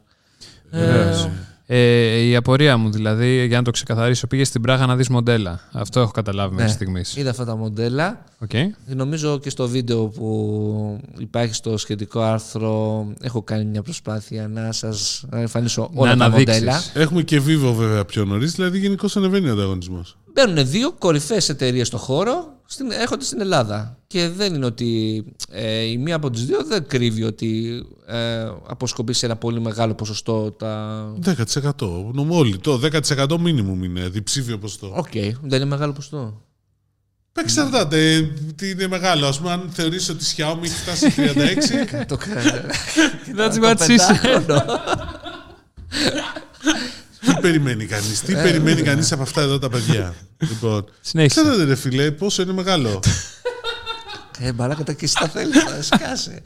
Βεβαίως. Ε, η απορία μου δηλαδή, για να το ξεκαθαρίσω, πήγε στην Πράγα να δεις μοντέλα. Αυτό έχω καταλάβει μέχρι στιγμής. Είδα αυτά τα μοντέλα. Οκ. Νομίζω και στο βίντεο που υπάρχει στο σχετικό άρθρο έχω κάνει μια προσπάθεια να σας εμφανίσω όλα τα αναδείξεις. μοντέλα. Έχουμε και Vivo βέβαια πιο νωρίς, δηλαδή γενικώς ανεβαίνει ο ανταγωνισμός. Μπαίνουν δύο κορυφαίες εταιρείες στο χώρο, στην, έρχονται στην Ελλάδα. Και δεν είναι ότι ε, η μία από τις δύο δεν κρύβει ότι ε, αποσκοπεί σε ένα πολύ μεγάλο ποσοστό τα... 10%. Νομίζω όλοι. Το 10% minimum είναι διψήφιο ποσοστό. Οκ, δεν είναι μεγάλο ποσοστό. Εξαρτάται τι είναι μεγάλο. Ας πούμε, αν θεωρήσει ότι η Xiaomi έχει φτάσει 36. το κάνει. That's what she said. Τι περιμένει κανείς, τι περιμένει κανείς από αυτά εδώ τα παιδιά; λοιπόν, Συνέχισε. ξέρετε, ρε φιλέ, πόσο είναι μεγάλο. ε, μαλάκα τα και εσύ τα θέλεις, θα σκάσει.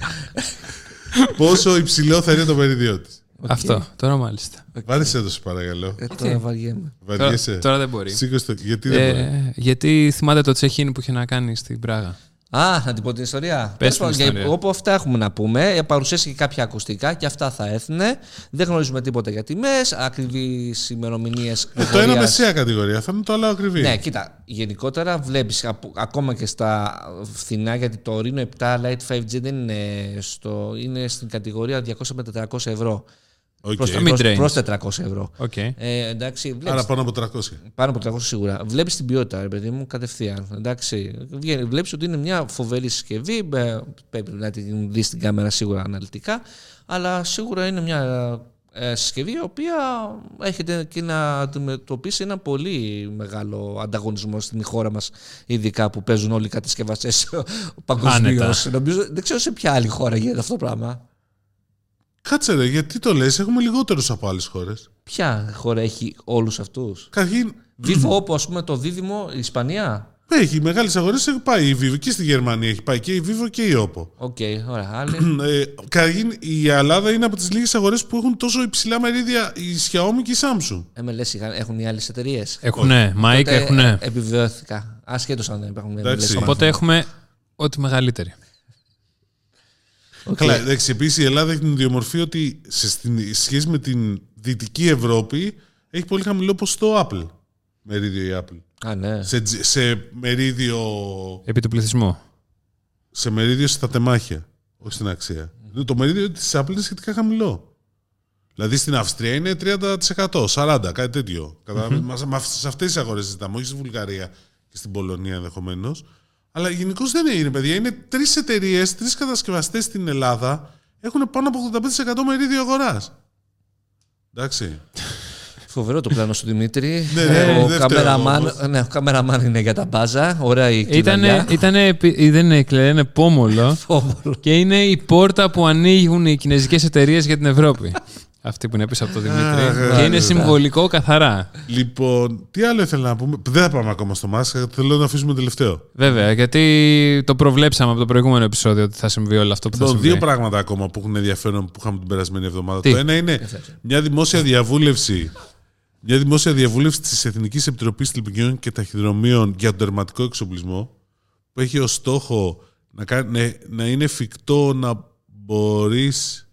πόσο υψηλό θα είναι το μερίδιο της. Αυτό, τώρα μάλιστα. Βάρεσε εδώ, σε παρακαλώ. Ε, τώρα βαριέμαι. Τώρα, Βαριέσαι. τώρα δεν μπορεί. Σήκωσε το. Γιατί δεν μπορεί; Ε, γιατί θυμάται το τσεχίνι που είχε να κάνει στην Πράγα; Α, να την πω την ιστορία. Πες Τέλος την πάντων, για- ιστορία. Όπου αυτά έχουμε να πούμε, ε, παρουσίασε και κάποια ακουστικά και αυτά θα έρθουν. Δεν γνωρίζουμε τίποτα για τιμές, ακριβείς ημερομηνίες. Ε, το ένα μεσαία κατηγορία θα είναι το άλλο ακριβή. Ναι, κοίτα, γενικότερα βλέπεις ακόμα και στα φθηνά, γιατί το Reno 7 Lite 5G δεν είναι, στο, είναι στην κατηγορία 200 με 400 ευρώ. Οκ. Προς, Mid-range. προς, προς 400 ευρώ. Οκ. Ε, εντάξει, βλέπεις, Άρα πάνω από 300. πάνω από 300 σίγουρα. Βλέπεις την ποιότητα, ρε παιδί μου, κατευθείαν. Εντάξει. Βλέπεις ότι είναι μια φοβερή συσκευή. ε, Πρέπει να την δεις στην κάμερα σίγουρα αναλυτικά. Αλλά σίγουρα είναι μια ε, συσκευή η οποία έρχεται και να αντιμετωπίσει ένα πολύ μεγάλο ανταγωνισμό στην χώρα μας, ειδικά που παίζουν όλοι οι κατασκευαστές παγκοσμίως. Άνετα. Νομίζω δεν ξέρω σε ποια άλλη χώρα γίνεται αυτό το πράγμα. Κάτσε ρε, γιατί το λες, έχουμε λιγότερους από άλλες χώρες. Ποια χώρα έχει όλους αυτούς; Καταρχήν, Vivo, Oppo ας πούμε το δίδυμο, η Ισπανία; έχει μεγάλες αγορές, έχει πάει η Vivo και στη Γερμανία έχει πάει και η Vivo και η Oppo. OK, ωραία. Άλλη. Ε, καταρχήν, η Ελλάδα είναι από τις λίγες αγορές που έχουν τόσο υψηλά μερίδια η Xiaomi και η Samsung. MLS είχαν- έχουν οι άλλες εταιρείες; Έχουνε, Mike, έχουνε. Επιβεβαιώθηκα. Ασχέτως αν δεν υπάρχουν Εντάξει. MLS. Οπότε έχουμε ό,τι μεγαλύτερη. Οκ. Καλά, εντάξει, επίσης η Ελλάδα έχει την ιδιομορφία ότι σε στην- σχέση με την Δυτική Ευρώπη έχει πολύ χαμηλό ποσοστό Apple. Μερίδιο η Apple. Α, ναι. Σε, τζ- σε μερίδιο Επί του πληθυσμού. σε μερίδιο στα τεμάχια, όχι στην αξία. Το μερίδιο της Apple είναι σχετικά χαμηλό. Δηλαδή στην Αυστρία είναι 30%, 40%, κάτι τέτοιο. Mm-hmm. Σε αυτές τις αγορές ζητάμε, όχι στη Βουλγαρία και στην Πολωνία ενδεχομένως. Αλλά γενικώς δεν είναι, παιδιά. Είναι τρεις εταιρείες, τρεις κατασκευαστές στην Ελλάδα έχουν πάνω από 85% μερίδιο αγοράς. Εντάξει. Φοβερό το πλάνο σου Δημήτρη. Ναι, ναι, ο, δεν καμεραμάν, φταίω, ναι, ο καμεραμάν είναι για τα μπάζα. Ωραία η Ήτανε, κλειδαριά. ήτανε, δεν είναι κλειδαριά, είναι πόμολο. Φόβολο. και είναι η πόρτα που ανοίγουν οι κινέζικες εταιρείες για την Ευρώπη. Αυτή που είναι πίσω από το Δημήτρη. Αχ, και μάλιστα. είναι συμβολικό καθαρά. Λοιπόν, τι άλλο ήθελα να πούμε; Δεν θα πάμε ακόμα στο Μάσκ. Θέλω να αφήσουμε τελευταίο. Βέβαια, γιατί το προβλέψαμε από το προηγούμενο επεισόδιο ότι θα συμβεί όλο αυτό που θα Το συμβεί. δύο πράγματα ακόμα που έχουν ενδιαφέρον που είχαμε την περασμένη εβδομάδα. Τι; Το ένα είναι μια δημόσια διαβούλευση. Μια δημόσια διαβούλευση της Εθνικής Επιτροπής Τηλεπικοινωνιών και Ταχυδρομείων για τον τερματικό εξοπλισμό που έχει ως στόχο να, κάνει, να, να είναι εφικτό να μπορείς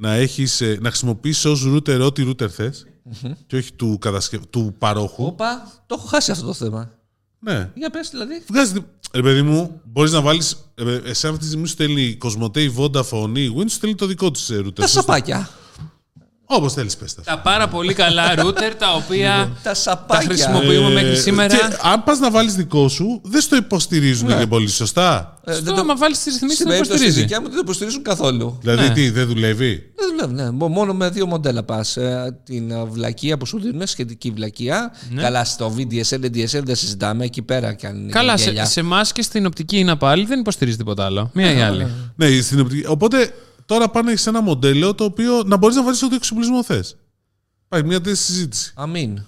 να, έχεις, ε, να χρησιμοποιήσεις ως router ό,τι router θες και όχι του, κατασκευ... του παρόχου. Όπα, το έχω χάσει αυτό το θέμα. Ναι. Για πες δηλαδή. Βγάζει. Ρε παιδί μου, μπορείς να βάλεις. Εσένα αυτή τη στιγμή σου στέλνει η Cosmote, η Vodafone ή η Win, σου στέλνει το δικό της router. Τα σαπάκια. Όπως θέλεις, πες τα. Τα πάρα πολύ καλά ρούτερ τα οποία Τα τα σαπάκια. χρησιμοποιούμε μέχρι σήμερα. Και αν πας να βάλεις δικό σου, δεν στο υποστηρίζουν και πολύ σωστά; Ε, Στο δεν το- άμα βάλεις τις ρυθμίσεις Στην δεν περίπτωση τη υποστηρίζει. δικιά μου δεν το υποστηρίζουν καθόλου. Δηλαδή, Ναι. τι, δεν δουλεύει; Δεν δουλεύει, ναι. Μο- Μόνο με δύο μοντέλα πας. Την ε, βλακεία που σου δίνουν, σχετική βλακεία. Ναι. Καλά, στο VDSL, DSL δεν συζητάμε εκεί πέρα κι αν είναι Καλά, γέλια. σε, σε εμάς και στην οπτική είναι πάλι δεν υποστηρίζει τίποτα άλλο. Μία ή άλλη. Ναι, στην οπτική. Οπότε τώρα πάνε σε ένα μοντέλο το οποίο να μπορείς να βάλεις ό,τι εξοπλισμό θες. Πάει μια τέτοια συζήτηση. Αμήν.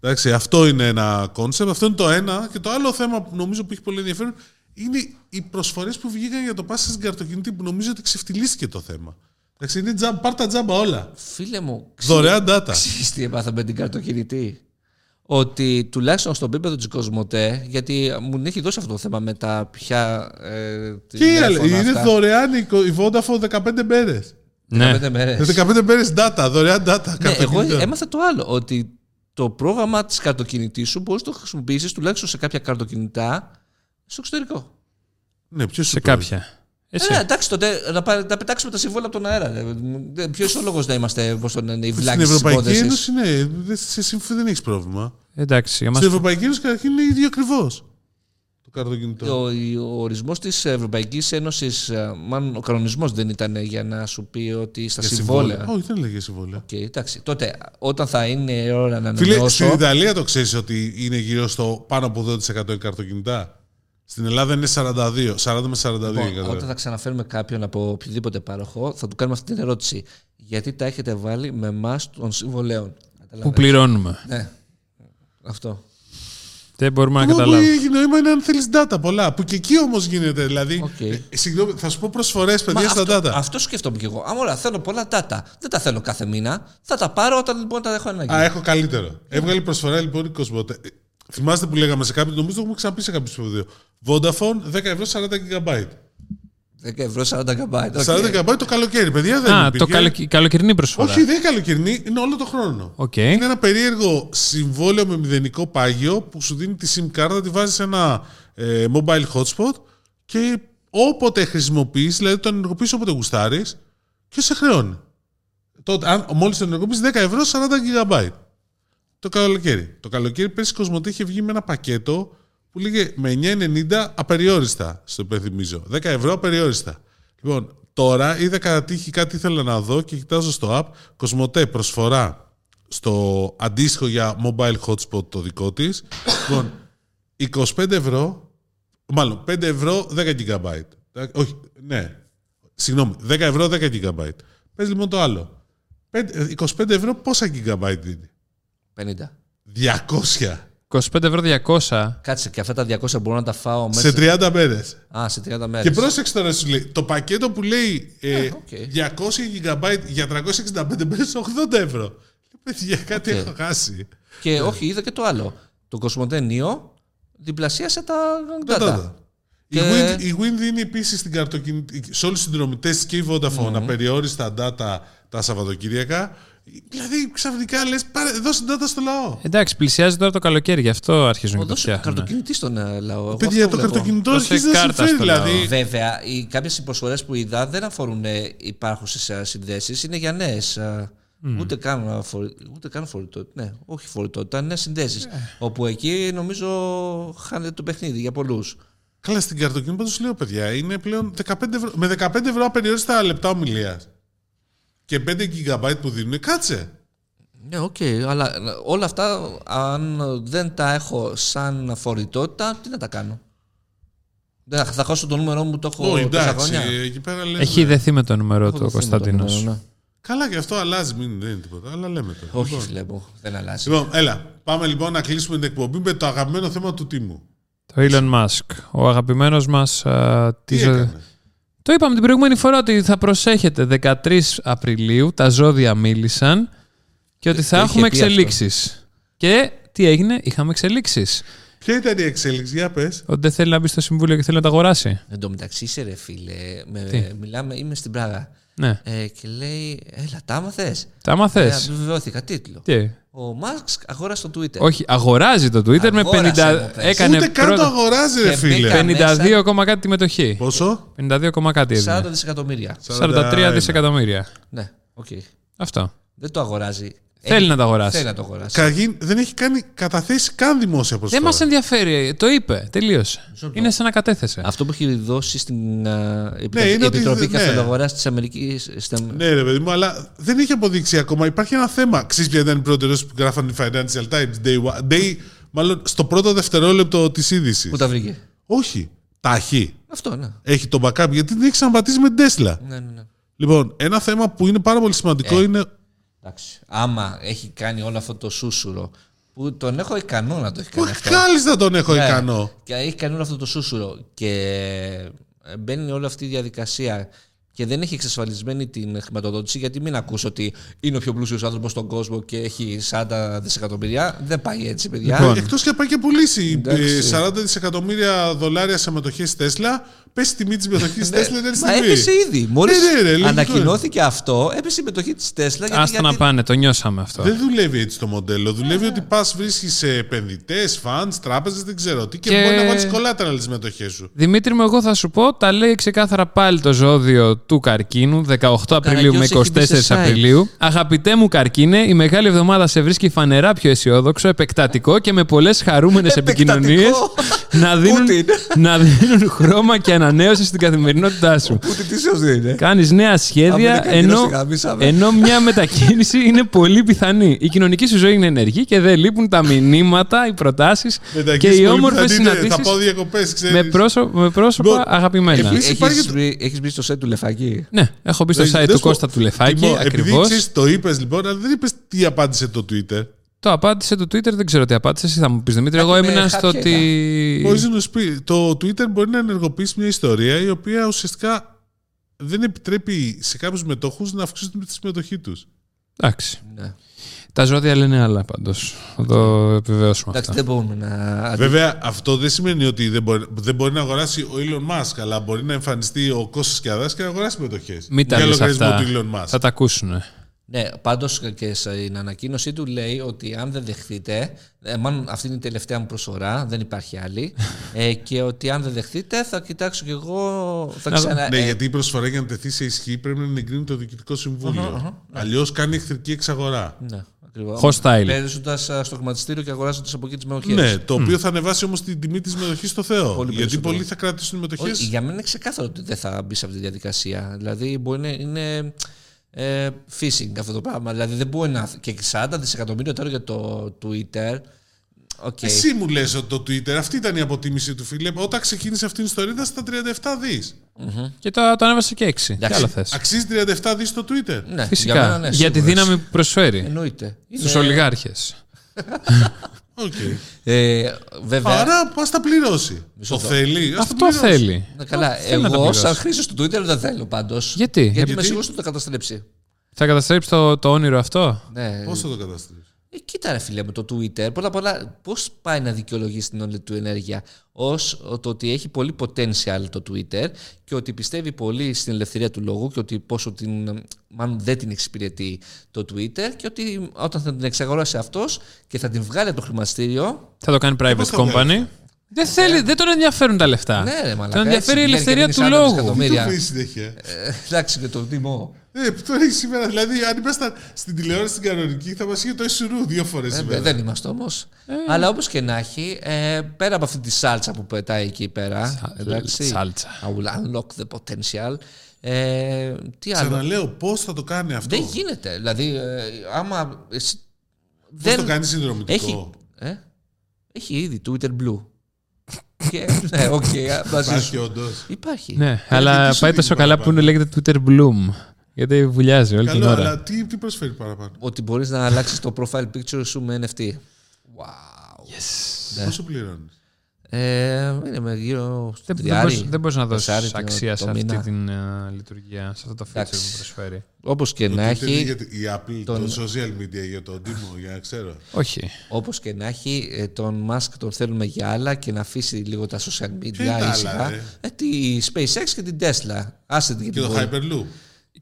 Εντάξει, αυτό είναι ένα concept. Αυτό είναι το ένα. Και το άλλο θέμα που νομίζω που έχει πολύ ενδιαφέρον είναι οι προσφορές που βγήκαν για το πάσα στην καρτοκινητή που νομίζω ότι ξεφτυλίστηκε το θέμα. Εντάξει, είναι τζάμπα, πάρ' τα τζάμπα όλα. Φίλε μου, Δωρεάν data. Ξέρεις τι έπαθα με την καρτοκινητή; Ότι τουλάχιστον στο επίπεδο της Κοσμοτέ, γιατί μου έχει δώσει αυτό το θέμα με τα πια. Ε, Και η άλλη, τηλέφωνα είναι αυτά. δωρεάν η η Vodafone 15 μέρες. Ναι. 15 μέρες. 15 μέρες data, δωρεάν data. Ναι, εγώ καρτοκινητών. έμαθα το άλλο. Ότι το πρόγραμμα της καρτοκινητής σου μπορείς να το χρησιμοποιήσεις τουλάχιστον σε κάποια καρτοκινητά στο εξωτερικό. Ναι, ποιος Σε κάποια. Εσύ. Ε, εντάξει, τότε να, πα- να πετάξουμε τα συμβόλαια από τον αέρα. Ποιος είναι ο λόγος να είμαστε πώς το λένε, οι Στην βλάκες της Ευρωπαϊκή υπόθεσης; Ένωση, ναι, δεν- σε συμφ- δεν έχεις πρόβλημα. Εντάξει, για μας... Στην Ευρωπαϊκή Ένωση καταρχήν είναι ίδιο ακριβώς. Το καρτοκινητό. Ο, ο ορισμός της Ευρωπαϊκής Ένωσης, μάλλον ο κανονισμός δεν ήταν για να σου πει ότι στα Για συμβόλαια. Όχι, δεν λέγε συμβόλαια. Οκ, εντάξει. Τότε, όταν θα είναι η ώρα να Φίλε, ανανεώσω. στην Ιταλία το ξέρεις ότι είναι γύρω στο πάνω από 80% οι καρτοκινητά. Στην Ελλάδα είναι 42, 40 με 42. Λοιπόν, εκατό. όταν θα ξαναφέρουμε κάποιον από οποιοδήποτε πάροχο, θα του κάνουμε αυτή την ερώτηση. Γιατί τα έχετε βάλει με εμάς των συμβολαίων. Που Καταλαβαίνεις. πληρώνουμε; Ναι. Αυτό. Δεν μπορούμε να Εγώ που καταλάβουμε. έχει νόημα είναι αν θέλεις data πολλά. Που και εκεί όμως γίνεται. Δηλαδή, Οκ. ε, συγγνώμη, θα σου πω προσφορές, Μα παιδιά, στα αυτό, data. αυτό σκέφτομαι κι εγώ. Αν όλα θέλω πολλά data, δεν τα θέλω κάθε μήνα. Θα τα πάρω όταν λοιπόν τα έχω ανάγκη. Α, έχω καλύτερο. Έβγαλε προσφορά λοιπόν η Cosmote. Ε, Θυμάστε που λέγαμε σε κάποιο, νομίζω το έχουμε ξαναπεί σε κάποιο επεισόδιο. Vodafone 10 ευρώ 40 GB. 10 ευρώ 40 GB. 40 GB το καλοκαίρι, παιδιά δεν Α, το υπήρχε. καλοκαι- καλοκαιρινή προσφορά. Όχι, δεν είναι καλοκαιρινή, είναι όλο το χρόνο. Οκ. Είναι ένα περίεργο συμβόλαιο με μηδενικό πάγιο που σου δίνει τη SIM κάρτα, τη βάζεις σε ένα ε, mobile hotspot και όποτε χρησιμοποιείς, δηλαδή το ενεργοποιείς όποτε γουστάρεις και σε χρεώνει. Τότε, αν μόλις το ενεργοποιείς 10 ευρώ 40 GB. Το καλοκαίρι. Το καλοκαίρι πέρσι η Κοσμοτέ είχε βγει με ένα πακέτο που λέγε με 9,90 απεριόριστα, στο υπενθυμίζω. 10 ευρώ απεριόριστα. Λοιπόν, τώρα είδα κατά τύχη κάτι ήθελα να δω και κοιτάζω στο app. Κοσμοτέ προσφορά στο αντίστοιχο για mobile hotspot το δικό της. λοιπόν, 25 ευρώ, μάλλον 5 ευρώ 10 GB. Όχι, ναι. Συγγνώμη, 10 ευρώ 10 GB. Πες λοιπόν το άλλο. 5 25 ευρώ πόσα GB δίνει; 50. 200 25 ευρώ 200. Κάτσε και αυτά τα 200 μπορώ να τα φάω μέσα. σε 30 μέρες. Α, σε 30 μέρες. Και πρόσεξε τώρα σου λέει, το πακέτο που λέει ε, οκ. 200 GB για 365 μέρες 80 ευρώ. Παιδιά, κάτι Οκ. έχω χάσει. Και όχι, είδα και το άλλο. Το Cosmote Neo διπλασίασε τα Τα data. data. Η, Και- Wind, η Wind δίνει επίσης στην καρτοκινητή, σε όλους τους συνδρομητές και η Vodafone απεριόριστα data τα Σαββατοκύριακα. Δηλαδή ξαφνικά λες, δώσε data στο λαό. Εντάξει, πλησιάζει τώρα το καλοκαίρι, γι' αυτό αρχίζουν και το Δώσε φτιάχνουν. καρτοκινητή στον ε, λαό. Παιδιά, Αυτό το βλέπω. καρτοκινητό Δώσε αρχίζει να κάρτα συμφέρει. στο λαό. Δηλαδή, Βέβαια, οι, κάποιες υποσφορές που είδα δεν αφορούν ε, υπάρχουσες συνδέσεις, είναι για νέες. ε, Ούτε καν, ε, φορη- ούτε καν φορητότητα. Ναι, όχι φορητότητα, είναι συνδέσεις. Όπου εκεί νομίζω χάνεται το παιχνίδι για πολλούς. Καλά, στην καρτοκινητή πάντως λέω, παιδιά, είναι πλέον 15 ευρώ. Με 15 ευρώ απεριόριστα λεπτά ομιλίας. Και 5 GB που δίνουν, κάτσε. Ναι, οκ, αλλά ε, όλα αυτά αν δεν τα έχω σαν φορητότητα, τι να τα κάνω; Δεν θα, θα χάσω το νούμερό μου, το έχω Όχι, τόσα εντάξει, χρόνια. εκεί πέρα λέμε. Έχει δεθεί με το νούμερο Έχω του ο δεθεί με το Κωνσταντίνος. νούμερο, ναι. Καλά, και αυτό αλλάζει, μην, δεν είναι τίποτα. Αλλά λέμε τώρα. Όχι, Λοιπόν. φίλε μου, δεν αλλάζει. Λοιπόν, έλα. Πάμε λοιπόν να κλείσουμε την εκπομπή με το αγαπημένο θέμα του Τίμου. Το Elon Musk, ο αγαπημένος μας... α, Τι της- έκανε; Το είπαμε την προηγούμενη φορά ότι θα προσέχετε 13 Απριλίου, τα ζώδια μίλησαν και ότι θα το είχε έχουμε πει αυτό. εξελίξεις. Και τι έγινε, είχαμε εξελίξεις. Ποια ήταν η εξέλιξη, για πες. Ότι δεν θέλει να μπει στο συμβούλιο και θέλει να τα αγοράσει. Εν τω μεταξύ, είσαι ρε φίλε, με, Τι; μιλάμε, είμαι στην Πράγα Ναι. ε, και λέει, έλα, τα άμαθες; Τα Ε, άμαθες. επιβεβαιώθηκα τίτλο. Τι; Ο Μασκ αγόρασε το Twitter. Όχι, αγοράζει το Twitter με Αγόρασε, 50. μου πες. Έκανε Ούτε καν το πρώτα- αγοράζει, ρε Και φίλε. μπήκα. 52 ακόμα κάτι τη μετοχή. Πόσο; 52 ακόμα κάτι 40 έδινε. δισεκατομμύρια. 43 δισεκατομμύρια. Ναι, οκ. Αυτό. Δεν το αγοράζει. Θέλει Έχει- να το αγοράσει. Θέλει να το αγοράσει. Καταρχήν δεν έχει κάνει κατάθεση καν δημόσια Δεν προσφορά. μας ενδιαφέρει. Το είπε. Τελείωσε. Είναι σαν να κατέθεσε. Αυτό που έχει δώσει στην α, Επιτροπή, Ναι, είναι ότι Επιτροπή δεν- ναι. Κεφαλαγοράς της Αμερικής. Στα... Ναι, ρε παιδί μου, αλλά δεν έχει αποδείξει ακόμα. Υπάρχει ένα θέμα. Ξέρεις ποια ήταν η πρώτη ερώτηση που γράφανε οι Financial Times; Day, one- day μάλλον στο πρώτο δευτερόλεπτο της είδησης. Πού τα βρήκε; Όχι. Ταχύ. Αυτό, ναι. Έχει το backup γιατί δεν έχει ξαναπατήσει με την Tesla. ναι, ναι, ναι. Λοιπόν, ένα θέμα που είναι πάρα πολύ σημαντικό Ε. είναι. Εντάξει. Άμα έχει κάνει όλο αυτό το σούσουρο, που τον έχω ικανό να το έχει κάνει Όχι, αυτό. κάλλιστα τον έχω Ναι. ικανό. Και έχει κάνει όλο αυτό το σούσουρο και μπαίνει όλη αυτή η διαδικασία και δεν έχει εξασφαλισμένη την χρηματοδότηση, γιατί μην ακούς ότι είναι ο πιο πλούσιος άνθρωπος στον κόσμο και έχει 40 δισεκατομμύρια. Δεν πάει έτσι, παιδιά. Λοιπόν. Εκτός και να πάει και πουλήσει Εντάξει. ε, 40 δισεκατομμύρια δολάρια σε μετοχές Tesla, πέσει η τιμή της μετοχή Tesla την Μα στιγμή. έπεσε ήδη. Μόλις Ναι, ναι, ναι, λογικό ανακοινώθηκε αυτό, έπεσε η μετοχή της Τέσλας. Γιατί, Άστα να γιατί- πάνε, το νιώσαμε αυτό. Δεν δουλεύει έτσι το μοντέλο. Δουλεύει Ναι. ότι πας βρίσκεις σε επενδυτές, funds, τράπεζες, δεν ξέρω τι και, Και- μπορεί να βάλεις collateral τις μετοχέ σου. Δημήτρη μου, εγώ θα σου πω, τα λέει ξεκάθαρα πάλι το ζώδιο του καρκίνου, 18 Απριλίου με Καραγκιός έχει 24 μπει σε site. Απριλίου. Αγαπητέ μου καρκίνε, η μεγάλη εβδομάδα σε βρίσκει φανερά πιο αισιόδοξο, επεκτατικό και με πολλές χαρούμενες Επεκτατικό. επικοινωνίες να, δίνουν, Πούτιν. να δίνουν χρώμα και ανανέωση στην καθημερινότητά σου. Ούτε τι σωστή είναι. Κάνεις νέα σχέδια, Αμερικανοί ενώ, να σε γαμίσαμε. ενώ μια μετακίνηση είναι πολύ πιθανή. Η κοινωνική σου ζωή είναι ενεργή και δεν λείπουν τα μηνύματα, οι προτάσεις και Μετακίνηση οι πολύ όμορφες πιθανή είναι, Θα συναντήσεις πάω διακοπές, ξέρεις. με, πρόσω- με πρόσωπα Λοιπόν, αγαπημένα. επίσης- υπάρχει Έχεις το- μπει, έχεις μπει στο σετ του Λεφακή. Ναι, έχω μπει στο Δεν- site δεν του σου πω. Κώστα του Λεφάκη Λοιπόν, ακριβώς. Επειδή ξέρεις, το είπες λοιπόν, αλλά δεν είπες τι απάντησε το Twitter. Το απάντησε το Twitter, δεν ξέρω τι απάντησε. Εσύ θα μου πεις Δημήτρη. Εγώ Κάτι με έμεινα στο χάπια ότι. Μπορείς να σου πεις, το Twitter μπορεί να ενεργοποιήσει μια ιστορία η οποία ουσιαστικά δεν επιτρέπει σε κάποιους μετόχου να αυξήσουν τη συμμετοχή τους. Εντάξει. Ναι. Τα ζώδια λένε άλλα πάντως. Θα το επιβεβαιώσουμε Εντάξει, αυτό. δεν μπορούμε να. Βέβαια, αυτό δεν σημαίνει ότι δεν μπορεί, δεν μπορεί να αγοράσει ο Elon Musk, αλλά μπορεί να εμφανιστεί ο Κώστας Κιαδάς και να αγοράσει μετοχέ. Μην τα Για λες λογαριασμό αυτά. του Elon Musk. Θα τα ακούσουν. Ναι, πάντως και στην ανακοίνωσή του λέει ότι αν δεν δεχτείτε, ε, μάλλον αυτή είναι η τελευταία μου προσφορά, δεν υπάρχει άλλη, ε, και ότι αν δεν δεχτείτε θα κοιτάξω κι εγώ. Θα Να δω. ξανα... Ναι, ε, γιατί η προσφορά για να τεθεί σε ισχύ πρέπει να την εγκρίνει το Διοικητικό Συμβούλιο. Αλλιώς κάνει εχθρική εξαγορά. ναι, ακριβώς. Hostile. Παίζοντας στο χρηματιστήριο και αγοράζοντας από εκεί τις μετοχέ. Ναι, το οποίο θα ανεβάσει όμως την τιμή της μετοχή στο Θεό. Πολύ γιατί περισσότερο. πολλοί θα κρατήσουν μετοχέ. Όχι, για μένα είναι ξεκάθαρο ότι δεν θα μπει σε αυτή τη διαδικασία. Δηλαδή μπορεί να είναι ε, phishing αυτό το πράγμα. Δηλαδή δεν μπορεί να. και 40 δισεκατομμύρια τώρα για το Twitter. Οκ. Εσύ μου λες ότι το Twitter, αυτή ήταν η αποτίμηση του φίλε. Όταν ξεκίνησε αυτή η ιστορία ήταν στα 37 δις. Και το, το ανέβασε και 6. Τι Εντάξει. άλλο θες; Αξίζει 37 δις στο Twitter. Ναι, Φυσικά. Για, μένα, ναι, για τη σίγουρα. δύναμη που προσφέρει Εννοείται. στους Είναι- ολιγάρχες. Οκ. Ε, βέβαια. Άρα ας τα πληρώσει. Το το- θέλει. ας το Αυτό πληρώσει. θέλει. Ναι, καλά, θέλει να τα εγώ πληρώσει. σαν χρήστη του Twitter δεν θέλω πάντως. Γιατί; Γιατί, Γιατί; είμαι σίγουρος ότι θα καταστρέψει. Θα καταστρέψει το, το όνειρο αυτό; Ναι. Πώς θα το καταστρέψει; Ε, κοίτα ρε φίλε με το Twitter, πρώτα απ' όλα πώς πάει να δικαιολογήσει την όλη του ενέργεια ως το ότι έχει πολύ potential το Twitter και ότι πιστεύει πολύ στην ελευθερία του λόγου και ότι πόσο την, μάλλον δεν την εξυπηρετεί το Twitter και ότι όταν θα την εξαγοράσει αυτός και θα την βγάλει από το χρηματιστήριο Θα το κάνει private πώς θα company. βγάλει; Δεν, θέλει, δεν τον ενδιαφέρουν τα λεφτά. ναι ρε μαλάκα, Τον ενδιαφέρει η έτσι, ελευθερία βγαίνει του και δίνει 40 λόγου. Τι το εκατομμύρια. φύγει συνέχεια. Ε, Εντάξει και το τιμό. Ε, τώρα έχεις σήμερα, δηλαδή, αν ήμασταν στην τηλεόραση την κανονική, θα μας είχε το Ισουρού δύο φορές Ε, σήμερα. δεν είμαστε όμως. Αλλά όπως και να έχει, ε, πέρα από αυτή τη σάλτσα που πετάει εκεί πέρα. Σα- εντάξει, σάλτσα. I will unlock the potential. Ε, τι άλλο; Ξαναλέω, πώς θα το κάνει αυτό; Δεν γίνεται. Δηλαδή, ε, άμα. εσύ- Πώς το κάνει συνδρομητικό; Έχει, ε, έχει ήδη Twitter Blue. και, ναι, οκ, μαζί Υπάρχει σου. όντως. Υπάρχει. Ναι, τι αλλά σου πάει δίνει τόσο καλά που είναι παραπάνω. λέγεται Twitter Bloom. Γιατί βουλιάζει όλη την Καλό, ώρα. αλλά τι, τι προσφέρει παραπάνω; Ότι μπορείς να αλλάξεις το profile picture σου με NFT. Wow. Ναι. Πόσο πληρώνεις; Ε, είναι με γύρω στο Δεν, δεν, τριάρι, μπορείς, δεν μπορείς να δώσεις τεσσάρι το- αξία το σε αυτή μήνα. την ε, λειτουργία, σε αυτό το feature Εντάξει. που προσφέρει. Όπως και Το να Twitter έχει, για τη- η Apple, τον- το social media για τον Τίμο, για να ξέρω. Όχι. όπως και να έχει, ε, τον Musk τον θέλουμε για άλλα και να αφήσει λίγο τα social media Ποια είναι τα άλλα, ήσυχα. ρε; Ε, τη SpaceX και την Tesla. Άσε την Και το πολύ. Hyperloop.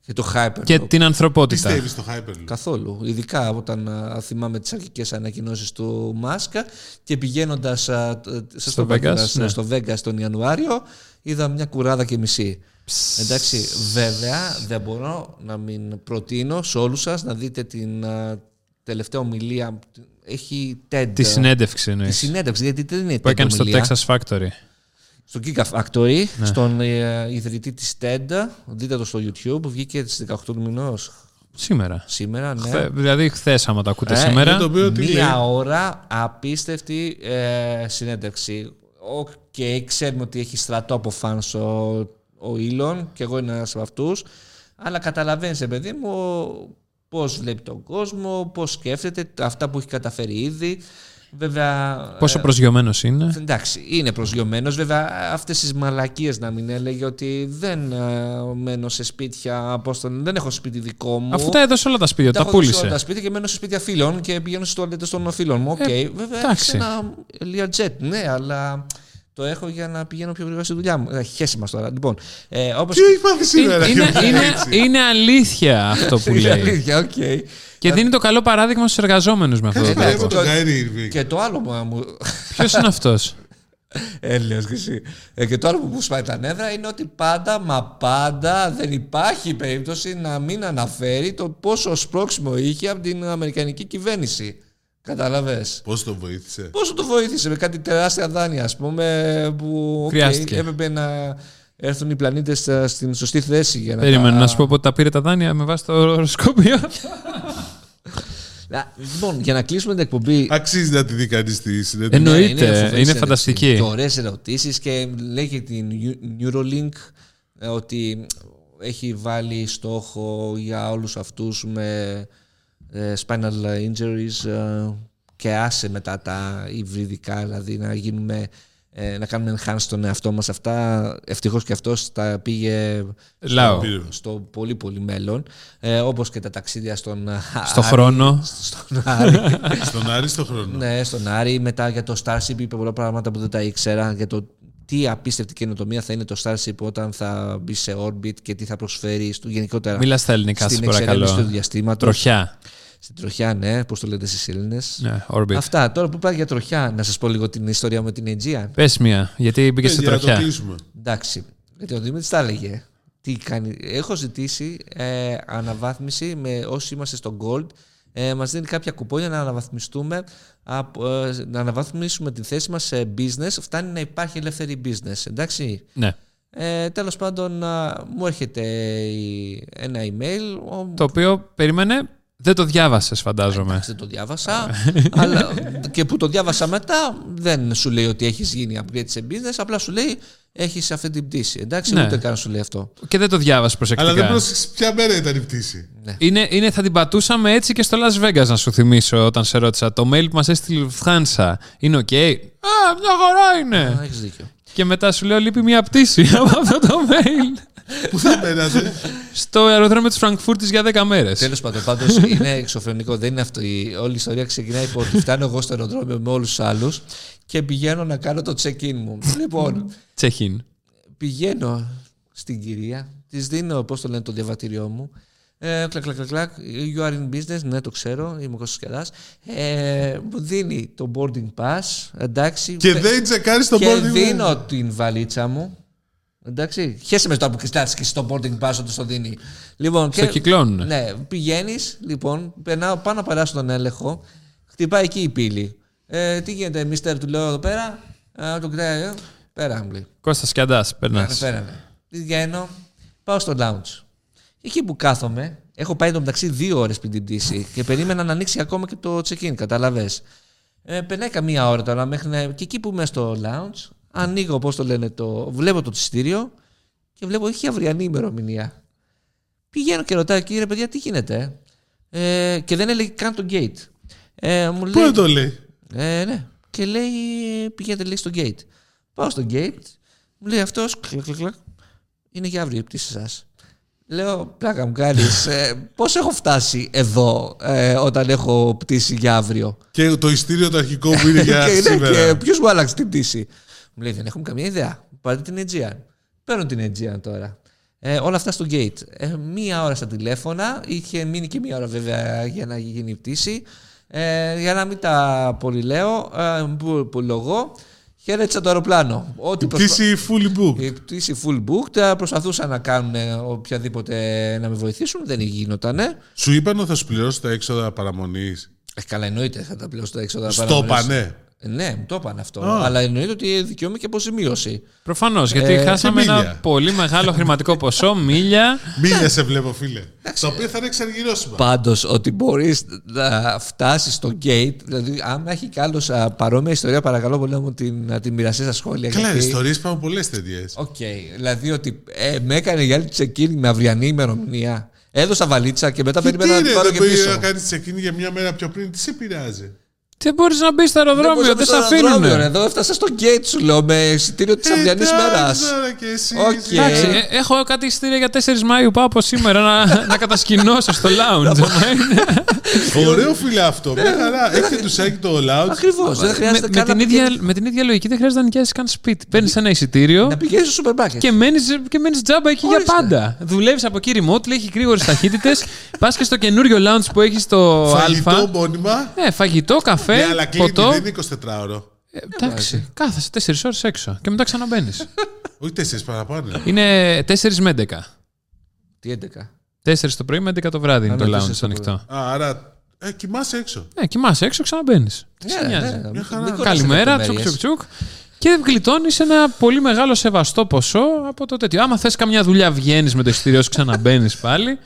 Και το Hyperloop. Και την ανθρωπότητα. Πιστεύεις στο Hyperloop. Καθόλου. Ειδικά όταν α, θυμάμαι τις αρχικές ανακοινώσεις του Musk και πηγαίνοντας α, τ- σας Στο το είπα Vegas, κιόλας, ναι. στο Vegas τον Ιανουάριο είδα μια κουράδα και μισή. Εντάξει, βέβαια δεν μπορώ να μην προτείνω σε όλους σας να δείτε την α, τελευταία ομιλία. Έχει TED. Τη συνέντευξη Τη εννοεί. συνέντευξη, γιατί δεν είναι Που TED έκανε στο ομιλία. Texas Factory. Στο Giga Factory, Ναι. στον ε, ιδρυτή της TED, δείτε το στο YouTube, βγήκε στις 18 του μηνός Σήμερα. σήμερα, ναι. Χθε- δηλαδή χθες, άμα το ακούτε Ε, σήμερα. για το οποίο τι Μία λέει; ώρα απίστευτη ε, συνέντευξη. Οκ, ξέρουμε ότι έχει στρατό από fans ο, ο Ήλον και εγώ είμαι ένας από αυτούς. Αλλά καταλαβαίνεις, ε, παιδί μου, πώς βλέπει τον κόσμο, πώς σκέφτεται, αυτά που έχει καταφέρει ήδη. Βέβαια, Πόσο ε, προσγειωμένος είναι; Εντάξει, είναι προσγειωμένος. Βέβαια, αυτές τις μαλακίες να μην έλεγε ότι δεν ε, μένω σε σπίτια. Πώς το, δεν έχω σπίτι δικό μου. Αφού τα έδωσε όλα τα σπίτια, τα έχω δώσει όλα πούλησε. τα σπίτια και μένω σε σπίτια φίλων και πηγαίνω στις τουαλέτες των φίλων μου. Οκ, Ε, βέβαια, εντάξει. έχει ένα Learjet, ναι, αλλά το έχω για να πηγαίνω πιο γρήγορα στη δουλειά μου. Ε, χέσε μας τώρα. Λοιπόν, ε, όπως... Τι έχει πάθει σήμερα. Είναι, για είναι, έτσι. είναι αλήθεια αυτό που Είναι λέει. αλήθεια, οκ. Και δίνει το καλό παράδειγμα στους εργαζόμενους με αυτό το Κάτσε να τρόπο. έχω τον Kyrie Irving. Και το άλλο που μου. Ποιος είναι αυτός; Έλεος και εσύ. Ε, και το άλλο που μου σπάει τα νεύρα είναι ότι πάντα, μα πάντα δεν υπάρχει περίπτωση να μην αναφέρει το πόσο σπρώξιμο είχε από την Αμερικανική κυβέρνηση. Κατάλαβες. Πώς το βοήθησε; Πόσο το βοήθησε με κάτι τεράστια δάνεια, ας πούμε, που οκ, Χρειάστηκε. έπρεπε να έρθουν οι πλανήτες ε, στην σωστή θέση για να Περίμενε τα- να σου πω πότε τα πήρε τα δάνεια με βάση το οροσκόπιο. Να, Λοιπόν, για να κλείσουμε την εκπομπή. Αξίζει να τη δει κανείς τη συνέντευξη. Εννοείται, Ναι, φοβερή είναι συνέντευξη. φανταστική. Και ωραίες ερωτήσεις και λέει και την Neuralink ε, ότι έχει βάλει στόχο για όλους αυτούς με ε, spinal injuries ε, και άσε μετά τα υβριδικά, δηλαδή να γίνουμε ε, να κάνουμε enhance τον εαυτό μας αυτά ευτυχώς και αυτός τα πήγε Λάο. στο, στο πολύ πολύ μέλλον ε, όπως και τα ταξίδια στον Στο Άρη, χρόνο. στον Άρη Στον άριστο χρόνο. ναι, στον Άρη. Μετά για το Starship είπε πολλά πράγματα που δεν τα ήξερα. Για το τι απίστευτη καινοτομία θα είναι το Starship όταν θα μπει σε orbit και τι θα προσφέρει στο γενικότερα Μίλα στα ελληνικά, σα στην εξερεύνηση του παρακαλώ. διαστήματος. Τροχιά. Στην τροχιά, ναι, πώς το λέτε στι Έλληνες; Ναι, orbit. Αυτά. Τώρα που πάει για τροχιά, να σας πω λίγο την ιστορία με την Aegean. Πες μία, γιατί μπήκε στη Για να το τροχιά. κλείσουμε. Εντάξει. Γιατί ο Δημήτρης τα έλεγε. Τι κάνει. Έχω ζητήσει ε, αναβάθμιση με όσοι είμαστε στο Gold. Ε, μας δίνει κάποια κουπόνια να αναβαθμιστούμε από, ε, να αναβαθμίσουμε τη θέση μας σε business φτάνει να υπάρχει ελεύθερη business εντάξει Ναι. ε, τέλος πάντων α, μου έρχεται η- ένα email ο, Το οποίο περίμενε, δεν το διάβασες, φαντάζομαι. εντάξει, δεν το διάβασα αλλά, και που το διάβασα μετά δεν σου λέει ότι έχεις γίνει upgrade σε business απλά σου λέει έχεις αυτή την πτήση εντάξει Ναι. ούτε καν σου λέει αυτό Και δεν το διάβασες προσεκτικά. Αλλά δεν πρόσεξες ποια μέρα ήταν η πτήση. Είναι, είναι, θα την πατούσαμε έτσι και στο Las Vegas, να σου θυμίσω, όταν σε ρώτησα. Το mail που μας έστειλε η Lufthansa είναι OK. Α, μια χαρά είναι. Α, έχεις δίκιο Και μετά σου λέω λείπει μια πτήση από αυτό το mail. Πού θα μένατε. Στο αεροδρόμιο της Φραγκφούρτης για 10 μέρες. Τέλος πάντων, πάντως είναι εξωφρενικό. Δεν είναι αυτό. Η όλη η ιστορία ξεκινάει από ότι φτάνω εγώ στο αεροδρόμιο με όλους τους άλλους και πηγαίνω να κάνω το check-in μου. λοιπόν, Τσεχίν. πηγαίνω στην κυρία, της δίνω, πώς το λένε, το διαβατήριό μου. Ε, κλακ, κλακ, κλακ, κλακ. You are in business, ναι, το ξέρω, είμαι ο Κώστας Κεδάς. Ε, μου δίνει το boarding pass, εντάξει. Και Πε- δεν τσεκάρεις το και boarding δίνω την βαλίτσα μου. Εντάξει. Χαίρεσαι με το που κοιτάς και στο boarding pass όταν το δίνει. Λοιπόν, Στο κυκλώνουνε. Ναι, πηγαίνεις, λοιπόν, περνάω, πάω να περάσω τον έλεγχο. Χτυπάει εκεί η πύλη. Ε, τι γίνεται, μίστερ, του λέω εδώ πέρα. Ε, τον κοιτάει, ε, πέρα μου λέει. Κώστας Κιαντάς, περνάς. Πέρα, πέρα. ναι. Βγαίνω, πάω στο lounge. Εκεί που κάθομαι, έχω πάει το μεταξύ δύο ώρες πριν την πτήση και περίμενα να ανοίξει ακόμα και το check-in, κατάλαβες. Ε, περνάει καμία ώρα τώρα μέχρι να. Και εκεί που είμαι στο lounge, ανοίγω, πώς το λένε, το... βλέπω το εισιτήριο και βλέπω έχει αυριανή ημερομηνία. Πηγαίνω και ρωτάω, κύριε παιδιά, τι γίνεται. Ε, και δεν έλεγε καν το gate. Ε, μου Πού λέει, δεν το λέει; ε, ναι. Και λέει, πηγαίνετε λέει στο gate. Πάω στο gate, μου λέει αυτός, κλακ, κλακ, κλακ, είναι για αύριο η πτήση σας. Λέω, πλάκα μου κάνεις. Ε, Πώς έχω φτάσει εδώ ε, όταν έχω πτήση για αύριο; Και το ειστήριο το αρχικό που είναι για και ναι, σήμερα. και ποιος μου άλλαξε την πτήση; Μου λέει, δεν έχουμε καμία ιδέα. Πάρτε την Aegean. Παίρνω την Aegean τώρα. Ε, όλα αυτά στο gate. Ε, μία ώρα στα τηλέφωνα. Είχε μείνει και μία ώρα βέβαια για να γίνει η πτήση. Ε, για να μην τα πολυλέω, ε, που, που λογώ, χαίρετησα το αεροπλάνο. Ό,τι Η προσπα- πτήση fully booked. η πτήση full booked. ε, Προσπαθούσαν να κάνουν ε, οποιαδήποτε να με βοηθήσουν. Δεν γινότανε. Σου είπαν ότι θα σου πληρώσει τα έξοδα παραμονής. Ε, καλά, εννοείται θα τα πληρώσω τα έξοδα. Στο παραμονής. Πανε. Ε, Ναι, μου το είπαν αυτό. Α. Αλλά εννοείται ότι δικαιούμαι και αποζημίωση. Προφανώς, γιατί Ε, χάσαμε και ένα μίλια. πολύ μεγάλο χρηματικό ποσό, μίλια. Μίλια σε βλέπω, φίλε. Το οποίο θα είναι εξαργυρώσιμα. Πάντως ότι μπορείς να φτάσεις στο gate, δηλαδή αν έχει κι άλλος παρόμοια ιστορία, παρακαλώ πολύ να μου την, να την μοιραστείς στα σχόλια. Καλά, γιατί- ιστορίες πάμε πολλές τέτοιες. Οκ, δηλαδή ότι ε, με έκανε για άλλη check-in με αυριανή ημερομηνία. Έδωσα βαλίτσα και μετά Και τι περίμενα να είναι, την πάρω δεν και μπορεί πίσω. να κάνεις check-in για μια μέρα πιο πριν, τι σε πειράζει; Δεν μπορείς να μπεις στο αεροδρόμιο, μπορούσα δεν στο σε αεροδρόμιο, ρε. αφήνουν. Εδώ έφτασα στο gate σου, λέω, με εισιτήριο της αυριανή Ε, μέρα. εντάξει, τώρα και εσύ. Οκ. Εντάξει, ε, έχω κάτι εισιτήρια για 4 Μάιου. Πάω από σήμερα να, να κατασκηνώσω στο lounge. Ωραίο φίλε αυτό. Μια χαρά. Έχει το σουσάκι το lounge. Ακριβώς. Δεν με, χρειάζεται με, καν την να ίδια, πηγαίνεις- με την ίδια λογική δεν χρειάζεται να νοικιάσεις καν σπίτι. Παίρνεις ένα εισιτήριο να πηγαίνεις στο σούπερ μάρκετ. και μένει και μένεις τζάμπα εκεί Ορίστε. για πάντα. Δουλεύεις από εκεί remote, έχει γρήγορες ταχύτητες. Πας και στο καινούριο lounge που έχει στο Φαγητό Α. μόνιμα. Ναι, φαγητό, καφέ, Ναι, αλλά κλείνει, ποτό. δεν είναι 24ωρο. Ε, εντάξει, κάθεσαι 4 ώρες έξω και μετά ξαναμπαίνεις. Όχι 4 παραπάνω. είναι 4 με 11. Τι 11. 4 το πρωί με 11 το βράδυ είναι Α, το ναι, lounge τέσσερις το ανοιχτό. Α, άρα. Ε, κοιμάσαι έξω. Ναι, κοιμάσαι έξω, ξαναμπαίνεις. Τι σε Ναι, νοιάζει. ναι, μην χαρά. κολλάς σε Καλημέρα, τσουκ λεπτομέρειες. τσουκ τσουκ. Και γλιτώνεις ένα πολύ μεγάλο σεβαστό ποσό από το τέτοιο. Άμα θες καμιά δουλειά, βγαίνεις με το εισιτήριό σου, ξαναμπαίνεις πάλι.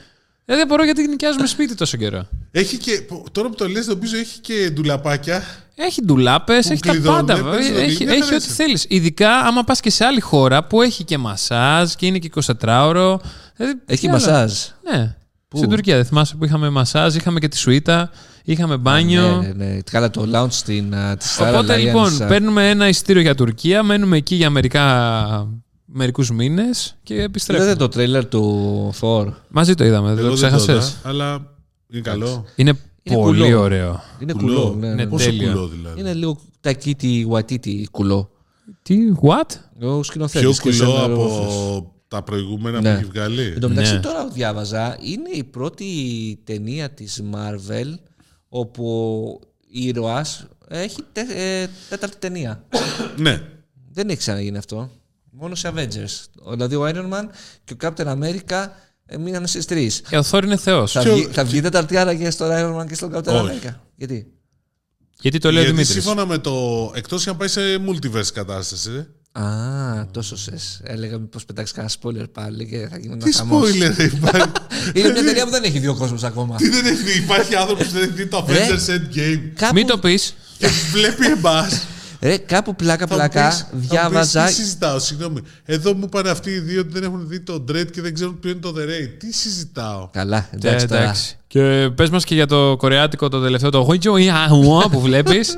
Ε, δεν μπορώ γιατί νοικιάζουμε σπίτι τόσο καιρό. Έχει και, τώρα που το λες νομίζω έχει και ντουλαπάκια. Έχει ντουλάπες, έχει τα κλειδώνουν, πάντα. παίζει το Έχει, δίλημα, έχει δεν ό,τι είναι. θέλεις. Ειδικά άμα πας και σε άλλη χώρα που έχει και μασάζ και είναι και 24ωρο. Δηλαδή, Έχει τι άλλο; μασάζ. Ναι. Πού; Στην Τουρκία δεν θυμάσαι που είχαμε μασάζ, είχαμε και τη σουίτα, είχαμε μπάνιο. Ναι, ναι, ναι. Καλά, το launch στην, α, της Star Οπότε Alliance, λοιπόν, α, παίρνουμε ένα ειστήριο για Τουρκία, μένουμε εκεί για μερικά μερικούς μήνες και Είδατε επιστρέφουμε. το τρέιλερ του Thor. Μαζί το είδαμε, δεν το Εγώ δεν το ξέχασες; είδα, αλλά είναι καλό. Είναι, Είναι πολύ κουλό. ωραίο. Είναι Κουλό. κουλό. Ναι, ναι. Είναι Πόσο τέλειο. κουλό δηλαδή. Είναι λίγο τακίτι γουατίτι κουλό. Τι, what? Ο σκηνοθέτης. Πιο και κουλό σαν από ρόφος. τα προηγούμενα Ναι. που έχει βγάλει. Εν τω μεταξύ Ναι. τώρα διάβαζα, είναι η πρώτη ταινία της Marvel όπου η ήρωας έχει τε, ε, τέταρτη ταινία. Ναι. Δεν έχει ξαναγίνει αυτό. Μόνο σε Avengers. Δηλαδή ο Iron Man και ο Captain America ε, μείνανε στις τρεις. Ε, ο Θόρ είναι θεός. Θα Ποιο- βγει, θα βγει τέταρτη άραγε στον Iron Man και στον Captain Όχι. America; Γιατί; Γιατί το λέει ο Γιατί Δημήτρης. σύμφωνα με το. Εκτός αν πάει σε multiverse κατάσταση. ε. Α, τόσο σες. Έλεγα μήπως πετάξεις κανένα spoiler πάλι και θα γίνει Τι ένα χαμός. spoiler υπάρχει. Είναι μια ταινία που δεν έχει δύο κόσμους ακόμα. Τι δεν έχει δει. Υπάρχει άνθρωπος που δεν έχει δει το Ρε. Avengers Endgame Κάπου, Μην το πεις. και βλέπει εμάς. Ρε, κάπου πλάκα πλάκα διάβαζα. Τι συζητάω, συγγνώμη. Εδώ μου είπαν αυτοί οι δύο ότι δεν έχουν δει το Dread και δεν ξέρουν ποιο είναι το The Raid. Τι συζητάω; Καλά, Ε, εντάξει τώρα. εντάξει. Και πες μας και για το κορεάτικο το τελευταίο, το «Γουιτζο Ιαουα» που βλέπεις.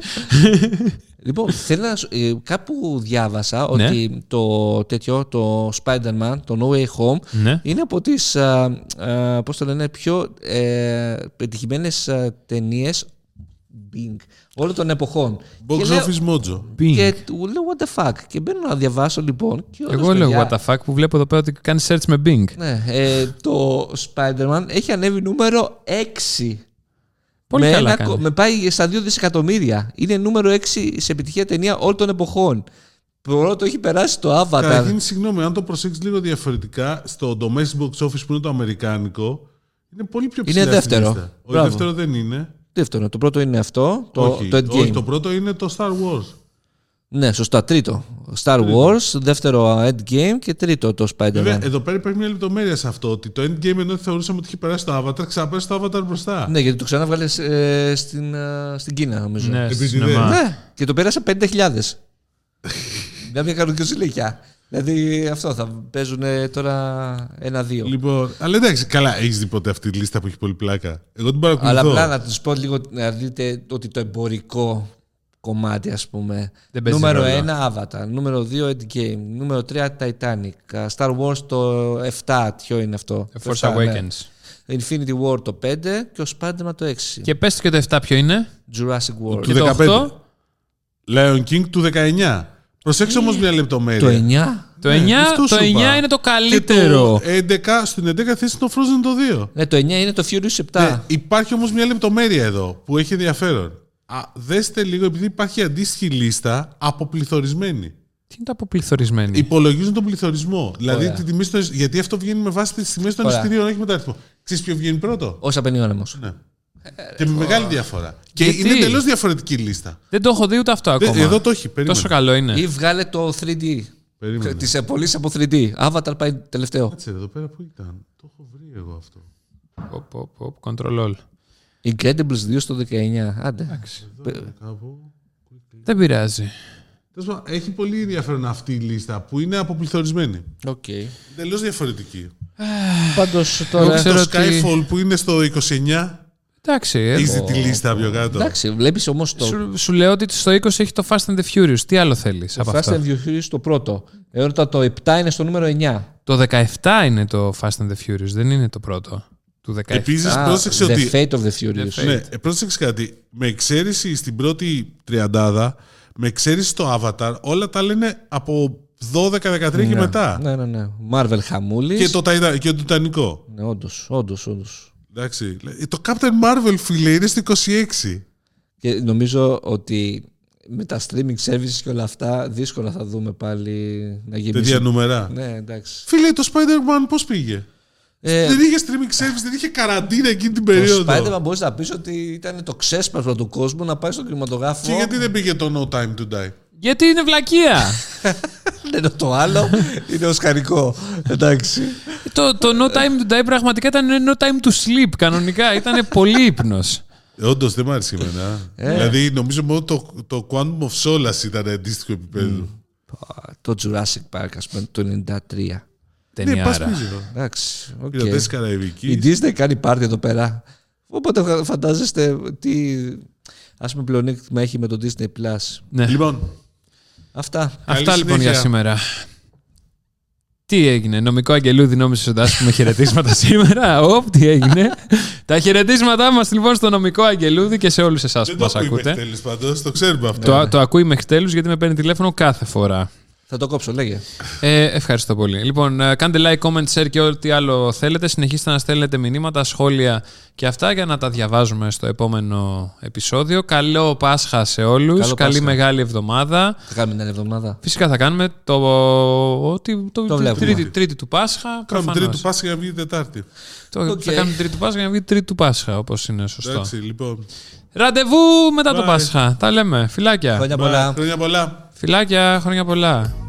Λοιπόν, θέλω να σου- ε, κάπου διάβασα Ναι. ότι το τέτοιο, το Spider-Man, το No Way Home, Ναι. είναι από τις, α, α, πώς το λένε, πιο ε, πετυχημένες α, ταινίες Bing, όλων των εποχών. Box Και λέω- office mojo. Bing. Και του λέω what the fuck. Και μπαίνω να διαβάσω λοιπόν. Και όντως, Εγώ λέω παιδιά, what the fuck που βλέπω εδώ πέρα ότι κάνει search με Bing. Ναι, ε, το Spider-Man έχει ανέβει νούμερο 6. Πολύ με, καλά ένα κάνει. κο- με πάει στα 2 δισεκατομμύρια. Είναι νούμερο 6 σε επιτυχία ταινία όλων των εποχών. Πρώτο έχει περάσει το Avatar. Καταρχήν, συγγνώμη, αν το προσέξεις λίγο διαφορετικά, στο domestic box office που είναι το αμερικάνικο, είναι πολύ πιο Είναι ψηλά στη δεύτερο. λίστα. Ο Μπράβο. δεύτερο δεν είναι. Δεύτερο. Το πρώτο είναι αυτό. Το, όχι, το Endgame. όχι, το πρώτο είναι το Star Wars. Ναι, σωστά. Τρίτο. Star Wars, δεύτερο Endgame και τρίτο το Βέβαια, Spider-Man. εδώ πέρα υπάρχει μια λεπτομέρεια σε αυτό. Ότι το Endgame ενώ θεωρούσαμε ότι είχε περάσει το Avatar, ξαναπέρασε το Avatar μπροστά. Ναι, γιατί το ξανάβγαλες ε, στην, ε, στην Κίνα, νομίζω. Ναι, Επειδή στη δεν- σινεμά. Ναι, και το πέρασε 50.000. Μια μια κανονική συλλογιά. Δηλαδή αυτό θα παίζουν τώρα ένα-δύο. Λοιπόν, αλλά εντάξει, καλά, έχεις δει ποτέ αυτή τη λίστα που έχει πολύ πλάκα; Εγώ την παρακολουθώ. Αλλά απλά να τους πω λίγο να δείτε ότι το εμπορικό κομμάτι, ας πούμε. Δεν παίζει νούμερο ρόλο. 1 Avatar, νούμερο 2 Endgame, νούμερο 3 Titanic, Star Wars το 7, ποιο είναι αυτό; The Το Force 7, ναι. Awakens. Infinity War το 5 και ο Spider-Man το 6. Και πες και το 7 ποιο είναι. Jurassic World. Του Και το 15. 8. Lion King του 19. Προσέξτε όμως μια λεπτομέρεια. Το 9. Το Ναι, 9, αυτό το σου 9 είπα. είναι το Και καλύτερο. το 11, στην 11 θέση είναι το Frozen το 2. Ναι, το 9 είναι το Furious 7. Ναι, υπάρχει όμως μια λεπτομέρεια εδώ που έχει ενδιαφέρον. Α, δέστε λίγο, επειδή υπάρχει αντίστοιχη λίστα αποπληθωρισμένη. Τι είναι το αποπληθωρισμένο. Υπολογίζουν τον πληθωρισμό. Δηλαδή Ωραία. τη τιμή στο, γιατί αυτό βγαίνει με βάση τις τιμές των Ωραία. εισιτηρίων, όχι με το αριθμό. Ξέρεις ποιο βγαίνει πρώτο; Όσα παίρνει ο άνεμος. Ναι. Και με μεγάλη διαφορά. Και Γιατί; είναι εντελώ διαφορετική λίστα. Δεν το έχω δει ούτε αυτό Δε- ακόμα. Εδώ το έχει. Περίμενε. Τόσο καλό είναι. Ή βγάλε το 3D. Περίμενε. Τις πωλήσεις από 3D. Avatar πάει τελευταίο. Κάτσε εδώ πέρα που ήταν. Το έχω βρει εγώ αυτό. Οπ, οπ, οπ, Control all. Incredibles 2 στο 19. Άντε. Εδώ είναι κάπου. Δεν πειράζει. Τέλος πάντων, Έχει πολύ ενδιαφέρον αυτή η λίστα που είναι αποπληθωρισμένη. Οκ. Εντελώς διαφορετική. Πάντως Εγώ τώρα. ξέρω το ότι- Skyfall που είναι στο 29. Εντάξει. ε, Έχει δει τη λίστα πιο κάτω. Εντάξει, βλέπεις όμως το. Σου, σου λέω ότι στο 20 έχει το Fast and the Furious. Τι άλλο θέλεις Το από Fast αυτό; and Furious το πρώτο. Ενώ το 7 είναι στο νούμερο 9. Το 17 είναι το Fast and the Furious, δεν είναι το πρώτο. Του 17. Επίσης, Α, πρόσεξε the ότι. Fate of the Furious. The Fate. Ναι, ε, πρόσεξε κάτι. Με εξαίρεση στην πρώτη τριαντάδα, με εξαίρεση το Avatar, όλα τα λένε από 12-13 και μετά. Ναι, ναι, ναι. Marvel χαμούλης. Και το, Ταϊτα- και το Τιτανικό. Ναι, όντως, όντως, όντως. Εντάξει. Ε, Το Captain Marvel, φίλε, είναι στο 26. Και νομίζω ότι με τα streaming services και όλα αυτά δύσκολα θα δούμε πάλι να Τέτοια γεμίσουν. νούμερα. Ναι, εντάξει. Φίλε, το Spider-Man πώς πήγε; Ε, δεν είχε streaming service, δεν είχε καραντίνα εκείνη την το περίοδο. Spider-Man μπορείς να πεις ότι ήταν το ξέσπασμα του κόσμου να πάει στον κινηματογράφο. Και γιατί δεν πήγε το No Time to Die; Γιατί είναι βλακεία. Ενώ το άλλο είναι οσκαρικό. Εντάξει. το, το No Time to Die πραγματικά ήταν No Time to Sleep κανονικά. Ήταν πολύ ύπνος. Όντως δεν μ' άρεσε εμένα. Ε. Δηλαδή, νομίζω μόνο το, το Quantum of Solace ήταν αντίστοιχο επίπεδο. Το Jurassic Park, ας πούμε, το 93. Ναι, πας Ταινιάρα. πίσω. Εντάξει. οκ. Πειρατές της Καραϊβικής. Disney κάνει πάρτι εδώ πέρα. Οπότε φαντάζεστε τι ας πούμε πλεονέκτημα έχει με το Disney Plus. Ναι. Λοιπόν, Αυτά. Αυτά λοιπόν συνέχεια. για σήμερα. Τι έγινε, νομικό αγγελούδι νόμιζες ότι θα πούμε χαιρετίσματα σήμερα; Οπ, τι έγινε. Τα χαιρετίσματά μας λοιπόν στο νομικό αγγελούδι και σε όλους εσάς δεν που το μας ακούει ακούτε. μέχρι τέλους πάντως, το ξέρουμε αυτό. Το, το ακούει μέχρι τέλους γιατί με παίρνει τηλέφωνο κάθε φορά. Θα το κόψω, λέγε. Ε, ευχαριστώ πολύ. Λοιπόν, ε, κάντε like, comment, share και ό,τι άλλο θέλετε. Συνεχίστε να στέλνετε μηνύματα, σχόλια και αυτά για να τα διαβάζουμε στο επόμενο επεισόδιο. Καλό Πάσχα σε όλους. Καλό Καλή Πάσχα. μεγάλη εβδομάδα. Θα κάνουμε την άλλη εβδομάδα. Φυσικά θα κάνουμε το, ότι, το, Το βλέπουμε. τρίτη, τρίτη του Πάσχα. Κάνουμε προφανώς. τρίτη του Πάσχα για να βγει Τετάρτη. Το, Οκ. Θα κάνουμε τρίτη του Πάσχα για να βγει τρίτη του Πάσχα, όπως είναι σωστό. Εντάξει, λοιπόν. Ραντεβού μετά το Bye. Πάσχα. Τα λέμε. Φιλάκια. Χρόνια Bye. πολλά. Χρόνια πολλά. Φιλάκια. Χρόνια πολλά.